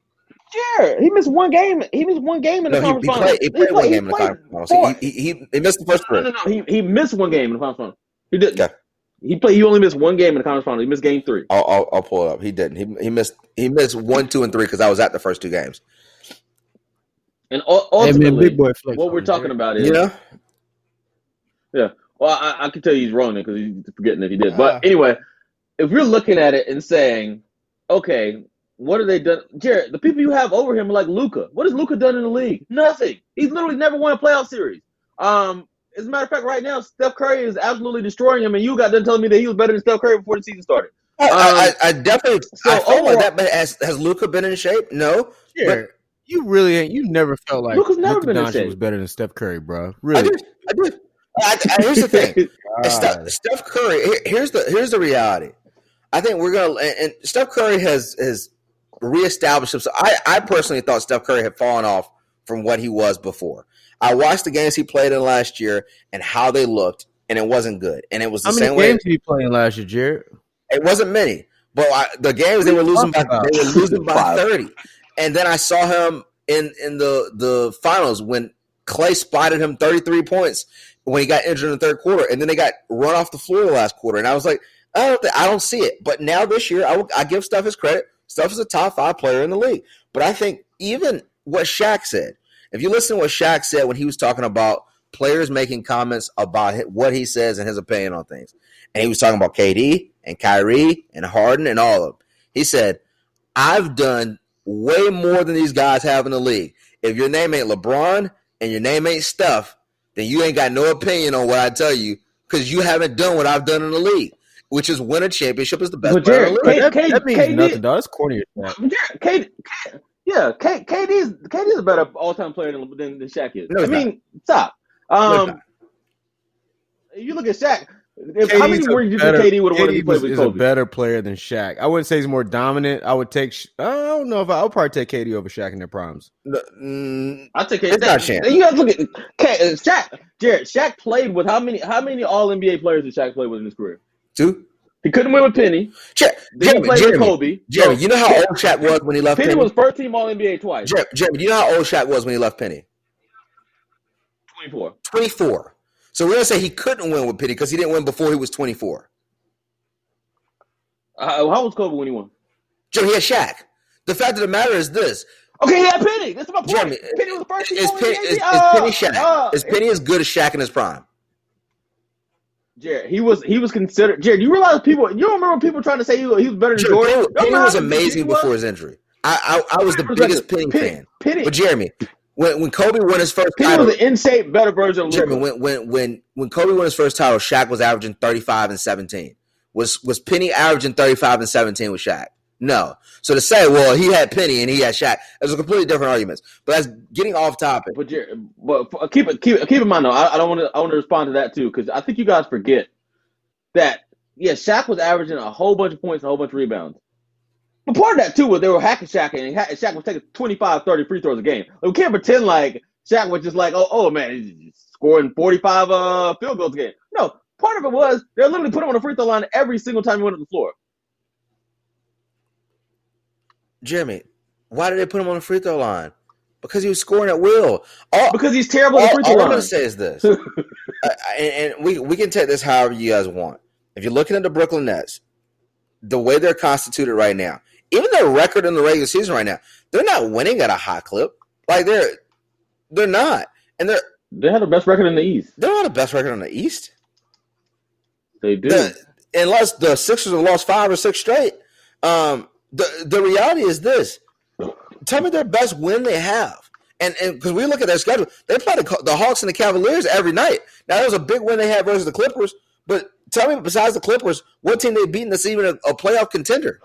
Jared, he missed one game. He missed one game in the No, conference he finals. played. He played one he game in the conference finals. four. He, he, he, he missed the first No, three. no, no. He he missed one game in the conference finals. He did. Okay. He played. He only missed one game in the conference finals. He missed game three. I'll, I'll, I'll pull it up. He didn't. He, he missed. He missed one, two, and three because I was at the first two games. And u- Hey, man, ultimately, big boy what we're talking about is You know, Yeah. Well, I, I can tell you he's wrong because he's forgetting that he did. But anyway, if you're looking at it and saying, okay, what have they done? Jared, the people you have over him are like Luka. What has Luka done in the league? Nothing. He's literally never won a playoff series. Um, as a matter of fact, right now, Steph Curry is absolutely destroying him, and you got done telling me that he was better than Steph Curry before the season started. I, Um, I, I definitely. so I felt like that. But has has Luka been in shape? No. Jared, you really ain't. You never felt like Luka's never Luka been in Doncic shape. was better than Steph Curry, bro. I Really? do. I do. I, I, here's the thing. <laughs> Steph, Steph Curry. here- Here's the here's the reality. I think we're gonna and, and Steph Curry has has reestablished himself. I I personally thought Steph Curry had fallen off from what he was before. I watched the games he played in last year and how they looked, and it wasn't good. And it was the How many same way. games did he play in last year, Jared? It wasn't many, but I, the games they were losing by about? they were losing by thirty. And then I saw him in in the the finals when Clay spotted him thirty three points when he got injured in the third quarter, and then they got run off the floor the last quarter. And I was like, I don't think, I don't see it. But now this year, I, will, I give Steph his credit. Steph is a top five player in the league. But I think even what Shaq said, if you listen to what Shaq said when he was talking about players making comments about what he says and his opinion on things, and he was talking about KD and Kyrie and Harden and all of them, he said, I've done way more than these guys have in the league. If your name ain't LeBron and your name ain't Steph, then you ain't got no opinion on what I tell you because you haven't done what I've done in the league, which is win a championship is the best But player in the Jared, league. That, K- that means KD nothing, dog. That's corny as. Jared, K, K, yeah, K, KD is KD is a better all time player than, than than Shaq is. No, I he's mean, stop. Um, not. you look at Shaq. If, how many KD's a more do you better- think KD would have won if he played was- with is a better player than Shaq. I wouldn't say he's more dominant. I would take. I don't know if I, I would probably take KD over Shaq in their primes. No, mm, I take It's it. not a chance. You guys look at K, uh, Shaq. Jared, Shaq played with how many? How many All NBA players did Shaq play with in his career? two. He couldn't win with Penny. Jer- Then he Jeremy, played with Kobe. Jeremy, So, you know how old Shaq was when he left Penny Penny? was first team All NBA twice. Jer- Jeremy, you know how old Shaq was when he left Penny? 24. 24. So we're going to say he couldn't win with Penny because he didn't win before he was 24. Uh, how was Kobe when he won? Jeremy, he had Shaq. The fact of the matter is this. Okay, yeah, Penny. That's my point. Jeremy, Penny was the first Is, Penny, is, is Uh, Penny Shaq? uh, is Penny as good as Shaq in his prime? Jared, he was he was considered. Jared, you realize people? You don't remember people trying to say he was, he was better than Jeremy, Jordan? Penny, Penny was amazing he was? before his injury. I, I, I was the biggest Penny fan. Penny, But Jeremy, when, when Kobe won his first Penny title, was an in shape, better version of Luka. when, when when when Kobe won his first title, Shaq was averaging 35 and 17. Was was Penny averaging 35 and 17 with Shaq? No. So to say, well, he had Penny and he had Shaq, those are completely different arguments. But that's getting off topic. But but keep it keep keep in mind though. I, I don't want to I want to respond to that too because I think you guys forget that yeah, Shaq was averaging a whole bunch of points, and a whole bunch of rebounds. But part of that too was they were hacking Shaq and ha- Shaq was taking 25, 30 free throws a game. Like, we can't pretend like Shaq was just like, oh, oh man, he's scoring 45 uh, field goals a game. No, part of it was they're literally putting him on the free throw line every single time he went on the floor. Jeremy, why did they put him on the free throw line? Because he was scoring at will. All, Because he's terrible at all, free throw all I'm going to say is this, <laughs> uh, and, and we we can take this however you guys want. If you're looking at the Brooklyn Nets, the way they're constituted right now, even their record in the regular season right now, they're not winning at a high clip. Like they're they're not, and they're They have the best record in the East. they're not the best record in the East. They do. The- unless the Sixers have lost five or six straight. Um, the the reality is this: tell me their best win they have, and and because we look at their schedule, they play the, the Hawks and the Cavaliers every night. Now there was a big win they had versus the Clippers, but tell me besides the Clippers, what team they beaten that's even a, a playoff contender?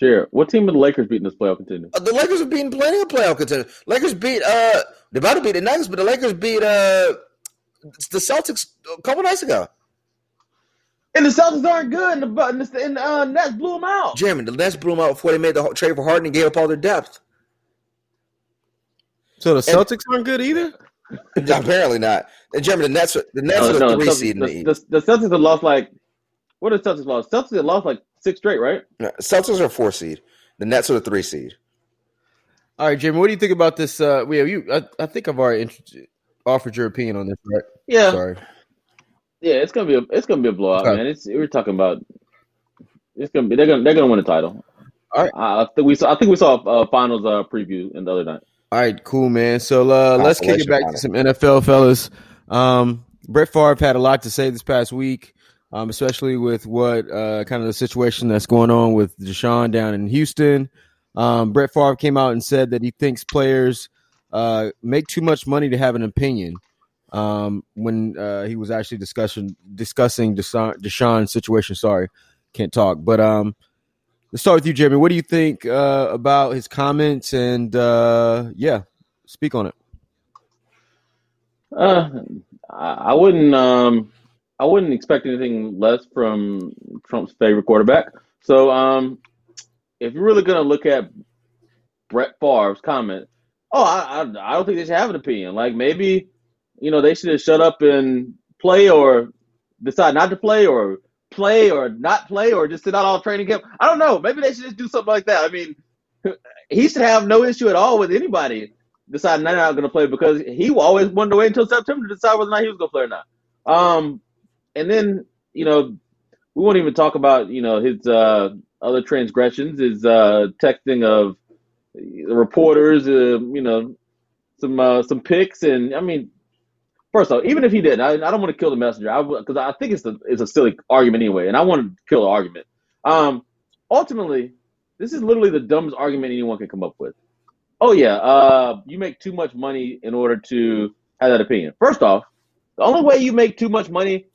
Jared, what team are the Lakers beating this playoff contender? Uh, The Lakers have beaten plenty of playoff contenders. Lakers beat uh, they about to beat the Nuggets, but the Lakers beat uh the Celtics a couple nights ago. And the Celtics aren't good, and the, and the, and the uh, Nets blew them out. Jeremy, the Nets blew them out before they made the trade for Harden and gave up all their depth. So the Celtics aren't good either. <laughs> Apparently not. And Jeremy, the Nets, the Nets No, are the no, three the, seed in the the, the, the Celtics have lost like what did the Celtics lost? Celtics have lost like six straight, right? No, Celtics are four seed. The Nets are the three seed. All right, Jimmy, what do you think about this? Uh, we have you. I, I think I've already offered your opinion on this, right? Yeah, Sorry. yeah. It's gonna be a it's gonna be a blowout, Okay. man. It's we're talking about it's gonna be they're gonna they're gonna win the title. All right. I, I think we saw I think we saw a, a finals uh, preview in the other night. All right, cool, man. So uh, let's kick it back to some NFL, fellas. Um, Brett Favre had a lot to say this past week, um, especially with what uh, kind of the situation that's going on with Deshaun down in Houston. Um, Brett Favre came out and said that he thinks players uh, make too much money to have an opinion. Um, when uh, he was actually discussing discussing Deshaun, Deshaun's situation. Sorry, can't talk. But um, let's start with you, Jeremy. What do you think uh, about his comments? And uh, yeah, speak on it. Uh, I wouldn't um I wouldn't expect anything less from Trump's favorite quarterback. So um, if you're really gonna look at Brett Favre's comment, oh, I, I I don't think they should have an opinion. Like maybe you know they should have shut up and play or decide not to play or play or not play or just sit out all training camp. I don't know. Maybe they should just do something like that. I mean, <laughs> he should have no issue at all with anybody deciding they're not going to play because he always wanted to wait until September to decide whether or not he was going to play or not. Um, and then you know we won't even talk about you know his uh, other transgressions, his uh, texting of the reporters, uh, you know, some uh, some pics, and I mean, first off, even if he did, I, I don't want to kill the messenger, I because I think it's a it's a silly argument anyway, and I want to kill the argument. Um, ultimately, this is literally the dumbest argument anyone can come up with. Oh yeah, uh, you make too much money in order to have that opinion. First off, the only way you make too much money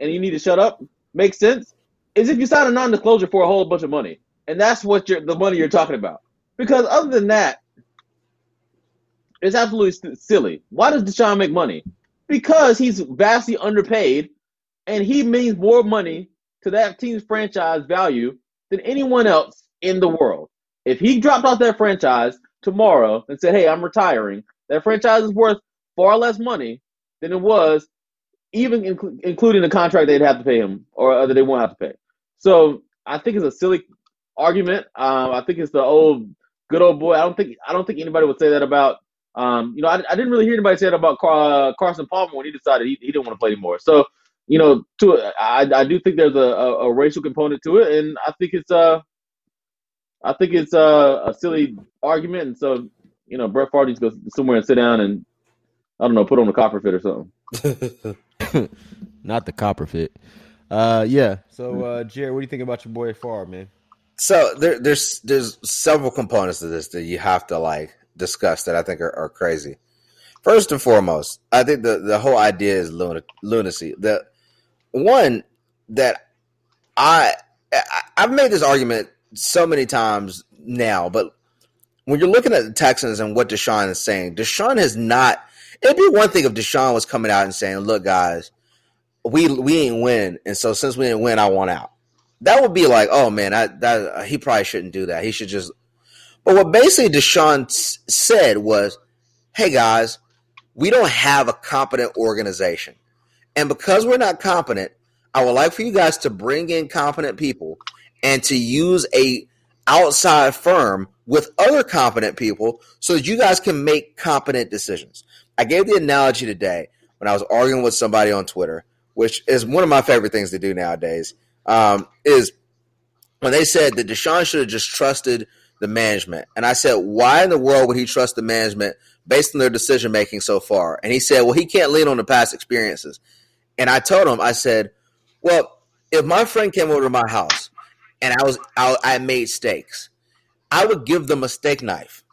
and you need to shut up makes sense is if you sign a non-disclosure for a whole bunch of money, and that's what you're the money you're talking about. Because other than that, it's absolutely st- silly. Why does Deshaun make money? Because he's vastly underpaid, and he means more money to that team's franchise value than anyone else in the world. If he dropped off that franchise tomorrow and said, "Hey, I'm retiring," that franchise is worth far less money than it was even inc- including the contract they'd have to pay him or that they won't have to pay. So I think it's a silly argument. Um, I think it's the old good old boy. I don't think I don't think anybody would say that about. Um, you know, I, I didn't really hear anybody say that about Car- uh, Carson Palmer when he decided he, he didn't want to play anymore. So you know, to I, I do think there's a, a, a racial component to it, and I think it's uh I think it's uh, a silly argument, and so you know, Brett Favre needs to go somewhere and sit down and I don't know, put on a copper fit or something. <laughs> <laughs> Not the copper fit. Uh, yeah. So, uh, what do you think about your boy Favre, man? So there, there's there's several components to this that you have to like discuss that I think are, are crazy. First and foremost, I think the the whole idea is lunacy. The one that I, I I've made this argument so many times now, but when you're looking at the Texans and what Deshaun is saying, Deshaun has not. It'd be one thing if Deshaun was coming out and saying, "Look, guys, we we ain't win, and so since we didn't win, I want out." That would be like, "Oh man, I, that he probably shouldn't do that. He should just." But what basically Deshaun said was, "Hey guys, we don't have a competent organization, and because we're not competent, I would like for you guys to bring in competent people and to use a outside firm with other competent people so that you guys can make competent decisions. I gave the analogy today when I was arguing with somebody on Twitter, which is one of my favorite things to do nowadays, um, is when they said that Deshaun should have just trusted the management. And I said, why in the world would he trust the management based on their decision making so far? And he said, well, he can't lean on the past experiences. And I told him, I said, well, if my friend came over to my house and I was I, I made steaks, I would give them a steak knife.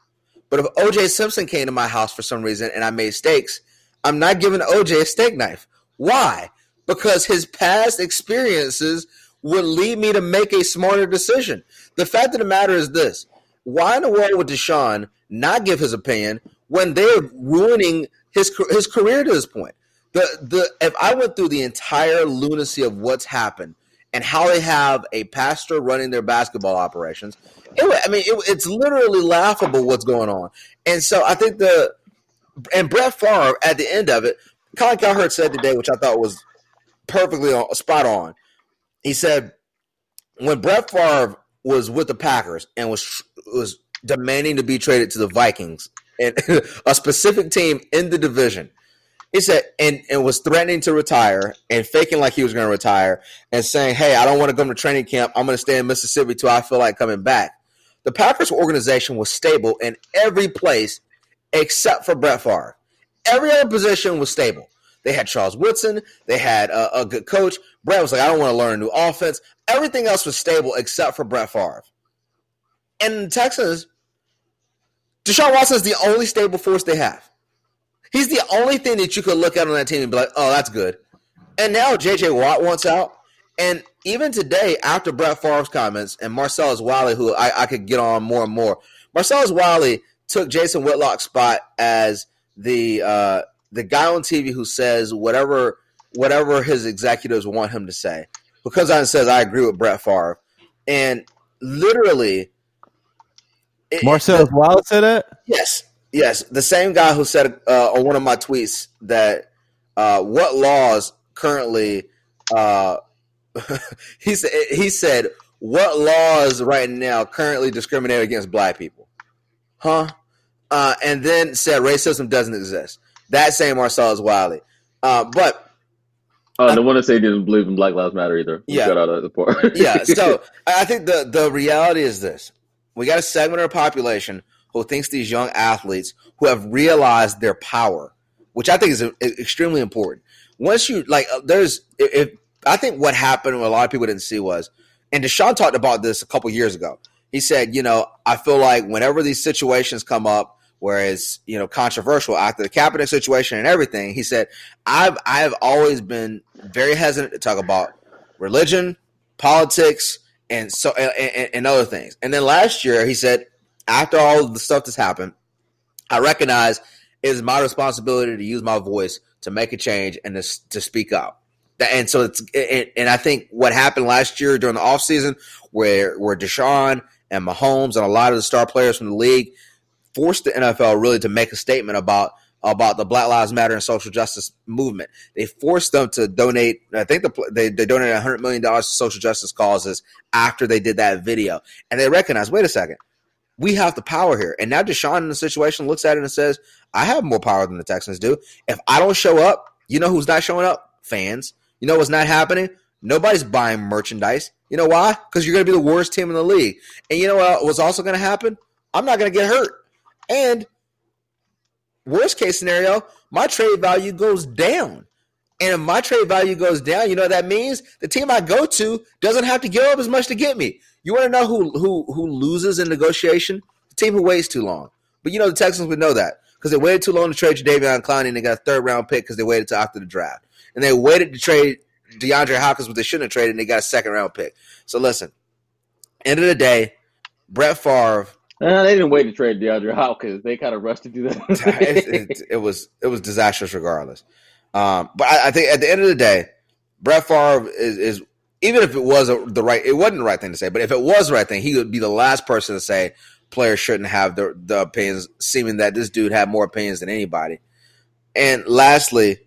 But if OJ Simpson came to my house for some reason and I made steaks, I'm not giving OJ a steak knife. Why? Because his past experiences would lead me to make a smarter decision. The fact of the matter is this why in the world would Deshaun not give his opinion when they're ruining his his career to this point? The the if I went through the entire lunacy of what's happened and how they have a pastor running their basketball operations. It, I mean, it, it's literally laughable what's going on. And so I think the and Brett Favre at the end of it, Colin Cowherd said today, which I thought was perfectly spot on. He said when Brett Favre was with the Packers and was was demanding to be traded to the Vikings and <laughs> a specific team in the division he said, and, and was threatening to retire and faking like he was going to retire and saying, Hey, I don't want to come to training camp. I'm going to stay in Mississippi till I feel like coming back. The Packers organization was stable in every place except for Brett Favre. Every other position was stable. They had Charles Woodson. They had a, a good coach. Brett was like, I don't want to learn a new offense. Everything else was stable except for Brett Favre. And the Texans, Deshaun Watson is the only stable force they have. He's the only thing that you could look at on that team and be like, oh, that's good. And now JJ Watt wants out. And even today, after Brett Favre's comments and Marcellus Wiley, who I, I could get on more and more, Marcellus Wiley took Jason Whitlock's spot as the uh, the guy on TV who says whatever whatever his executives want him to say. Because I says I agree with Brett Favre, and literally, Marcellus Wiley said that. Yes, Yes, the same guy who said uh, on one of my tweets that uh, what laws currently uh, <laughs> he said he said what laws right now currently discriminate against black people, huh? Uh, and then said racism doesn't exist. That same Marcellus Wiley, uh, but. Uh, the one that say he didn't believe in Black Lives Matter either. Yeah, got out of the part. yeah. So <laughs> I think the the reality is this: we got a segment of the population who thinks these young athletes who have realized their power, which I think is extremely important. Once you like, uh, there's if I think what happened, what a lot of people didn't see was, and Deshaun talked about this a couple years ago. He said, you know, I feel like whenever these situations come up, where it's you know controversial after the Kaepernick situation and everything, he said, I've I've always been very hesitant to talk about religion, politics, and so and, and, other things. And then last year, he said, after all the stuff that's happened, I recognize it is my responsibility to use my voice to make a change and to, to speak up. And so it's and I think what happened last year during the offseason where where Deshaun and Mahomes and a lot of the star players from the league forced the NFL really to make a statement about about the Black Lives Matter and social justice movement. They forced them to donate. I think the, they they donated 100 million dollars to social justice causes after they did that video, and they recognized. Wait a second, we have the power here. And now Deshaun in the situation looks at it and says, "I have more power than the Texans do. If I don't show up, you know who's not showing up? Fans. You know what's not happening? Nobody's buying merchandise. You know why? Because you're going to be the worst team in the league. And you know what was also going to happen? I'm not going to get hurt. And worst case scenario, my trade value goes down. And if my trade value goes down, you know what that means? The team I go to doesn't have to give up as much to get me. You want to know who who who loses in negotiation? The team who waits too long. But you know the Texans would know that because they waited too long to trade Jadeveon Clowney and they got a third round pick because they waited to after the draft. And they waited to trade DeAndre Hopkins, but they shouldn't have traded, and they got a second round pick. So listen, end of the day, Brett Favre. Uh, they didn't wait to trade DeAndre Hopkins. They kind of rushed to do that. <laughs> it, it, it, was it was disastrous regardless. Um, but I, I, think at the end of the day, Brett Favre is, is even if it was a, the right, it wasn't the right thing to say. But if it was the right thing, he would be the last person to say players shouldn't have the, the opinions, seeming that this dude had more opinions than anybody. And lastly,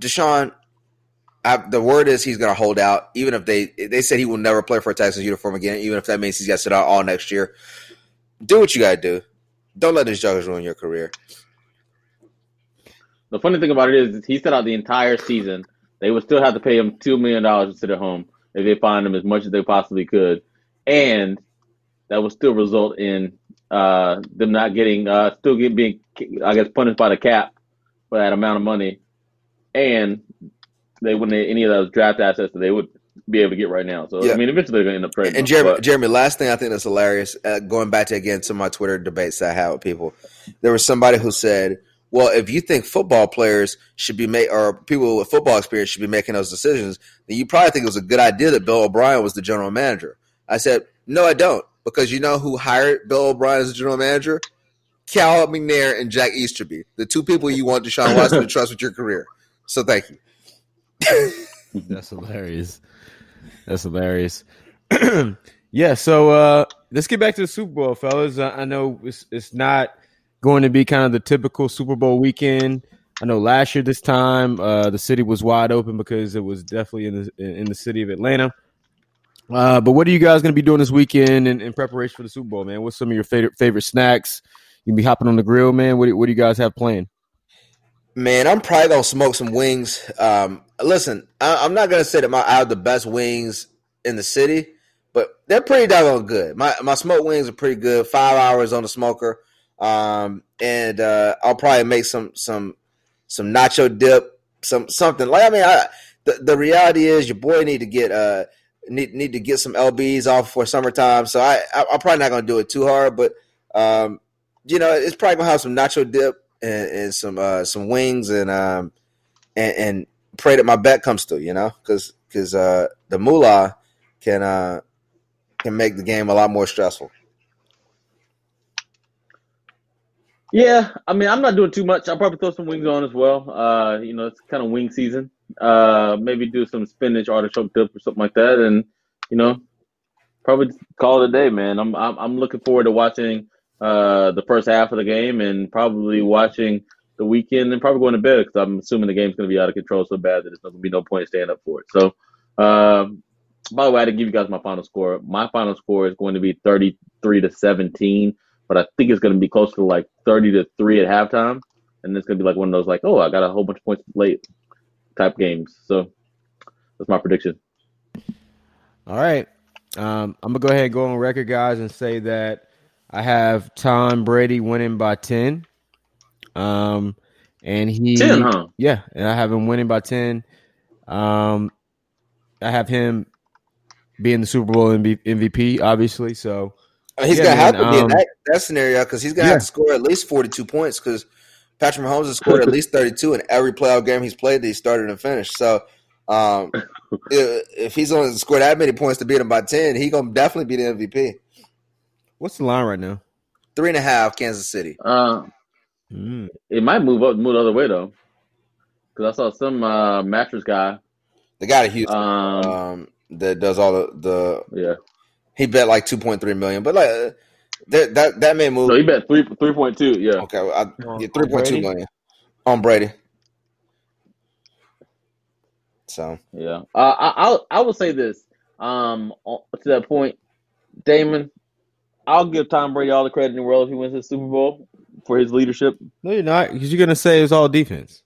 Deshaun, I, the word is he's going to hold out, even if they they said he will never play for a Texas uniform again, even if that means he's got to sit out all next year. Do what you got to do. Don't let these jokers ruin your career. The funny thing about it is, he set out the entire season. They would still have to pay him two million dollars to sit at home if they find him as much as they possibly could, and that would still result in uh, them not getting, uh, still get, being, I guess, punished by the cap for that amount of money, and they wouldn't have any of those draft assets that they would be able to get right now. So yeah. I mean, eventually they're going to end up trading. And Jeremy, but. Jeremy, last thing I think that's hilarious. Uh, going back to again to my Twitter debates that I had with people, there was somebody who said, "Well, if you think football players should be made or people with football experience should be making those decisions, then you probably think it was a good idea that Bill O'Brien was the general manager." I said, "No, I don't, because you know who hired Bill O'Brien as the general manager." Cal McNair and Jack Easterby, the two people you want Deshaun Watson to trust with your career. So thank you. <laughs> That's hilarious. That's hilarious. <clears throat> yeah, so uh, let's get back to the Super Bowl, fellas. I, know it's, it's not going to be kind of the typical Super Bowl weekend. I know last year this time uh, the city was wide open because it was definitely in the in the city of Atlanta. Uh, but what are you guys going to be doing this weekend in, in, preparation for the Super Bowl, man? What's some of your favorite favorite snacks? You can be hopping on the grill, man. What do, what do you guys have planned? Man, I'm probably gonna smoke some wings. Um, listen, I, am not gonna say that my I have the best wings in the city, but they're pretty doggone good. My my smoked wings are pretty good. Five hours on the smoker, um, and uh, I'll probably make some some some nacho dip, some something like. I mean, I, the the reality is your boy need to get uh need need to get some lbs off for summertime. So I, I am probably not gonna do it too hard, but um, you know, it's probably gonna have some nacho dip and, and some uh, some wings and um and, and, pray that my bet comes through. You know, because because uh, the moolah can uh, can make the game a lot more stressful. Yeah, I mean, I'm not doing too much. I'll probably throw some wings on as well. Uh, you know, it's kind of wing season. Uh, maybe do some spinach artichoke dip or something like that, and you know, probably call it a day, man. I'm I'm, I'm looking forward to watching uh, the first half of the game and probably watching the weekend and probably going to bed because I'm assuming the game's going to be out of control so bad that there's going to be no point staying up for it. So, um, by the way, I didn't give you guys my final score. My final score is going to be 33 to 17, but I think it's going to be close to like 30 to 3 at halftime. And it's going to be like one of those, like, oh, I got a whole bunch of points late type games. So that's my prediction. All right. Um, I'm going to go ahead and go on record, guys, and say that I have Tom Brady winning by ten. Um, and he ten, huh? Yeah, and I have him winning by ten. Um, I have him being the Super Bowl MVP, obviously. So he's yeah, gonna have to um, be in um, that, that scenario because he's gonna yeah. have to score at least forty-two points because Patrick Mahomes has scored at <laughs> least thirty-two in every playoff game he's played that he started and finished. So um, <laughs> if, if he's going to score that many points to beat him by ten, he's gonna definitely be the MVP. What's the line right now? Three and a half, Kansas City. Uh, mm. It might move up, move the other way though, because I saw some uh, mattress guy. The guy at Houston um, um, that does all the the yeah. He bet like two point three million, but like that that that may move. No, he bet three three point two. Yeah. Okay, I, yeah, three point two million. on Brady. So yeah, uh, I I I would say this. Um, to that point, Damon, I'll give Tom Brady all the credit in the world if he wins the Super Bowl for his leadership. No, you're not, because you're gonna say it's all defense.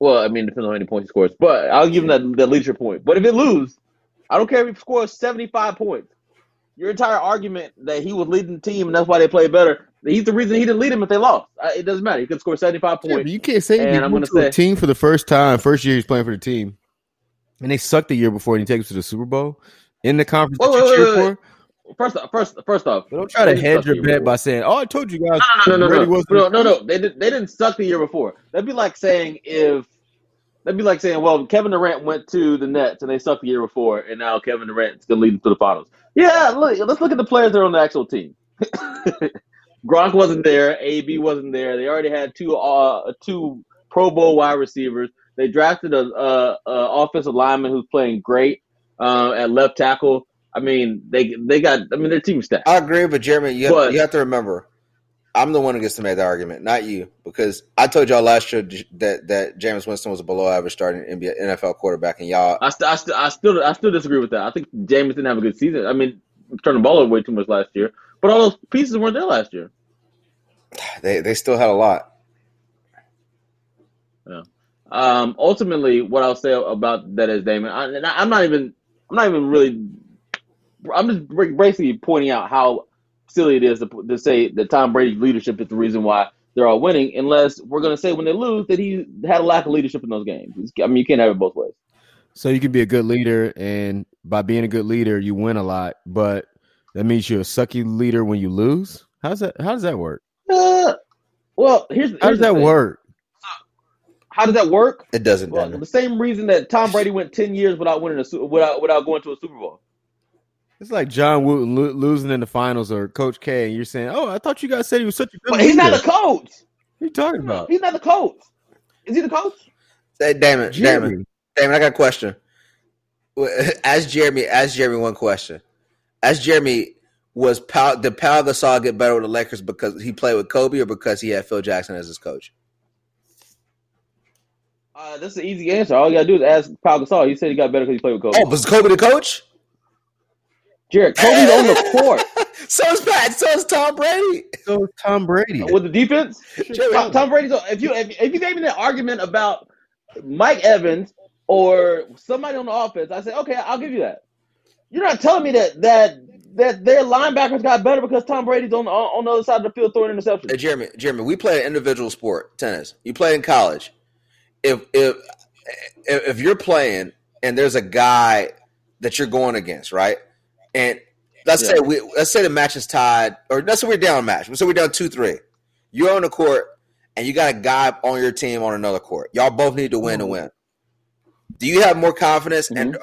Well, I mean, it depends on how many points he scores, but I'll give him that, that leadership point. But if it lose, I don't care if he scores 75 points. Your entire argument that he was leading the team and that's why they played better, he's the reason he didn't lead them if they lost. It doesn't matter. He could score 75 points. Yeah, you can't say and I'm going to say a team for the first time, first year he's playing for the team, and they sucked the year before and he takes to the Super Bowl in the conference wait, you cheer for. First, off, first, first off, but don't try to hedge your bet by saying, "Oh, I told you guys." No, no, no, no, no, no, no. They did, they didn't suck the year before. That'd be like saying if that'd be like saying, "Well, Kevin Durant went to the Nets and they sucked the year before, and now Kevin Durant's gonna lead them to the finals." Yeah, look, let's look at the players that are on the actual team. <laughs> Gronk wasn't there. AB wasn't there. They already had two uh two Pro Bowl wide receivers. They drafted a, a, a offensive lineman who's playing great uh, at left tackle. I mean, they they got. I mean, their team stacked. I agree, but Jeremy, you, but, have, you have to remember, I'm the one who gets to make the argument, not you, because I told y'all last year that that Jameis Winston was a below average starting NBA NFL quarterback, and y'all. I, st- I, st- I still I still disagree with that. I think Jameis didn't have a good season. I mean, turned the ball over way too much last year, but all those pieces weren't there last year. <sighs> They they still had a lot. Yeah. Um, ultimately, what I'll say about that is Damon. I, I'm not even I'm not even really I'm just basically pointing out how silly it is to, to say that Tom Brady's leadership is the reason why they're all winning, unless we're going to say when they lose that he had a lack of leadership in those games. I mean, you can't have it both ways. So you can be a good leader, and by being a good leader, you win a lot, but that means you're a sucky leader when you lose. How's that? How does that work? Uh, well, here's, here's how does that thing. work? How does that work? It doesn't. Well, the same reason that Tom Brady went ten years without winning a without without going to a Super Bowl. It's like John Wooden lo- losing in the finals or Coach K, and you're saying, "Oh, I thought you guys said he was such a good." But he's not the coach. What are you talking about? He's not the coach. Is he the coach? Hey, damn it, Jeremy. damn it, damn it! I got a question. <laughs> Ask Jeremy. Ask Jeremy one question. Ask Jeremy. Was Pau, did Pau Gasol get better with the Lakers because he played with Kobe or because he had Phil Jackson as his coach? Uh, that's an easy answer. All you gotta do is ask Pau Gasol. He said he got better because he played with Kobe. Oh, was Kobe the coach? Jared, Kobe's on the <laughs> court. so is Pat. So is Tom Brady. So is Tom Brady with the defense. Tom, Tom Brady's. If you if, if you gave me that argument about Mike Evans or somebody on the offense, I say okay, I'll give you that. You're not telling me that that that their linebackers got better because Tom Brady's on the, on the other side of the field throwing interceptions. Hey, Jeremy, Jeremy, we play an individual sport, tennis. You play in college. If if if you're playing and there's a guy that you're going against, right? And let's yeah. say we let's say the match is tied, or let's say we're down a match. So we're down two three. You're on the court, and you got a guy on your team on another court. Y'all both need to win mm-hmm. to win. Do you have more confidence mm-hmm. and uh,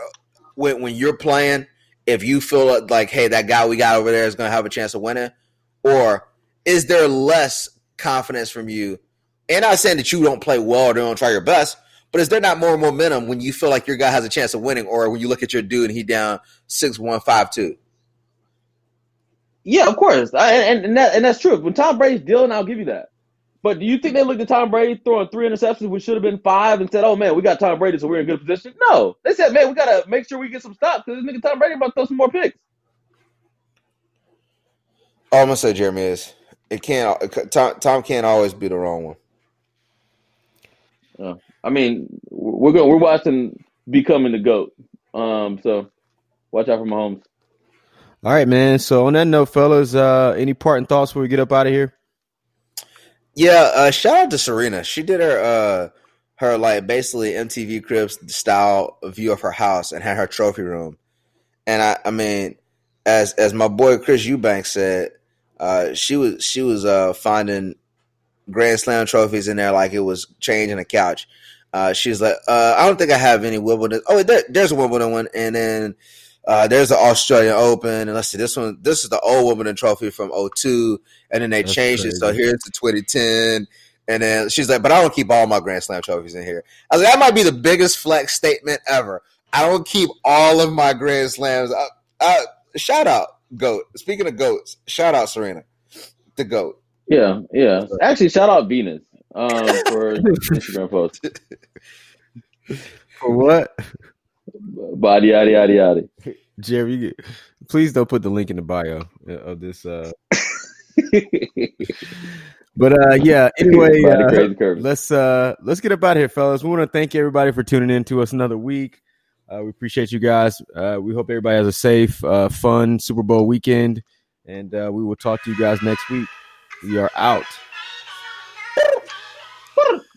when when you're playing? If you feel like, hey, that guy we got over there is going to have a chance of winning, or is there less confidence from you? And I'm saying that you don't play well or don't try your best, but is there not more momentum when you feel like your guy has a chance of winning, or when you look at your dude and he down six one five two? Yeah, of course, I, and and, that, and that's true. When Tom Brady's dealing, I'll give you that. But do you think they looked at Tom Brady throwing three interceptions, which should have been five, and said, "Oh man, we got Tom Brady, so we're in good position"? No, they said, "Man, we got to make sure we get some stops because this nigga Tom Brady about to throw some more picks." All I'm gonna say, Jeremy, is it can't. Tom, Tom can't always be the wrong one. Uh, I mean, we're going we're watching becoming the goat. Um, so watch out for my Mahomes. All right, man. So on that note, fellas, uh, any parting thoughts before we get up out of here? Yeah, uh, shout out to Serena. She did her uh, her like basically MTV Cribs style view of her house and had her trophy room. And I, I mean, as as my boy Chris Eubank said, uh, she was she was uh, finding Grand Slam trophies in there like it was changing a couch. Uh, she's like, uh, I don't think I have any Wimbledon. Oh, there, there's a Wimbledon one, and then uh, there's the Australian Open, and let's see, this one, this is the old Wimbledon trophy from 02, and then they That's changed crazy. it, so here's the 2010. And then she's like, but I don't keep all my Grand Slam trophies in here. I was like, that might be the biggest flex statement ever. I don't keep all of my Grand Slams. Uh, uh, shout out, GOAT. Speaking of GOATs, shout out Serena, the GOAT. Yeah, yeah. Actually, shout out Venus. Um, for <laughs> Instagram post. For what? Body, yada, yada, yada. Jerry, please don't put the link in the bio of this. Uh... <laughs> but uh, yeah. Anyway, uh, let's uh, let's get up out of here, fellas. We want to thank everybody for tuning in to us another week. Uh, we appreciate you guys. Uh, we hope everybody has a safe, uh, fun Super Bowl weekend, and uh, we will talk to you guys next week. We are out. Woo!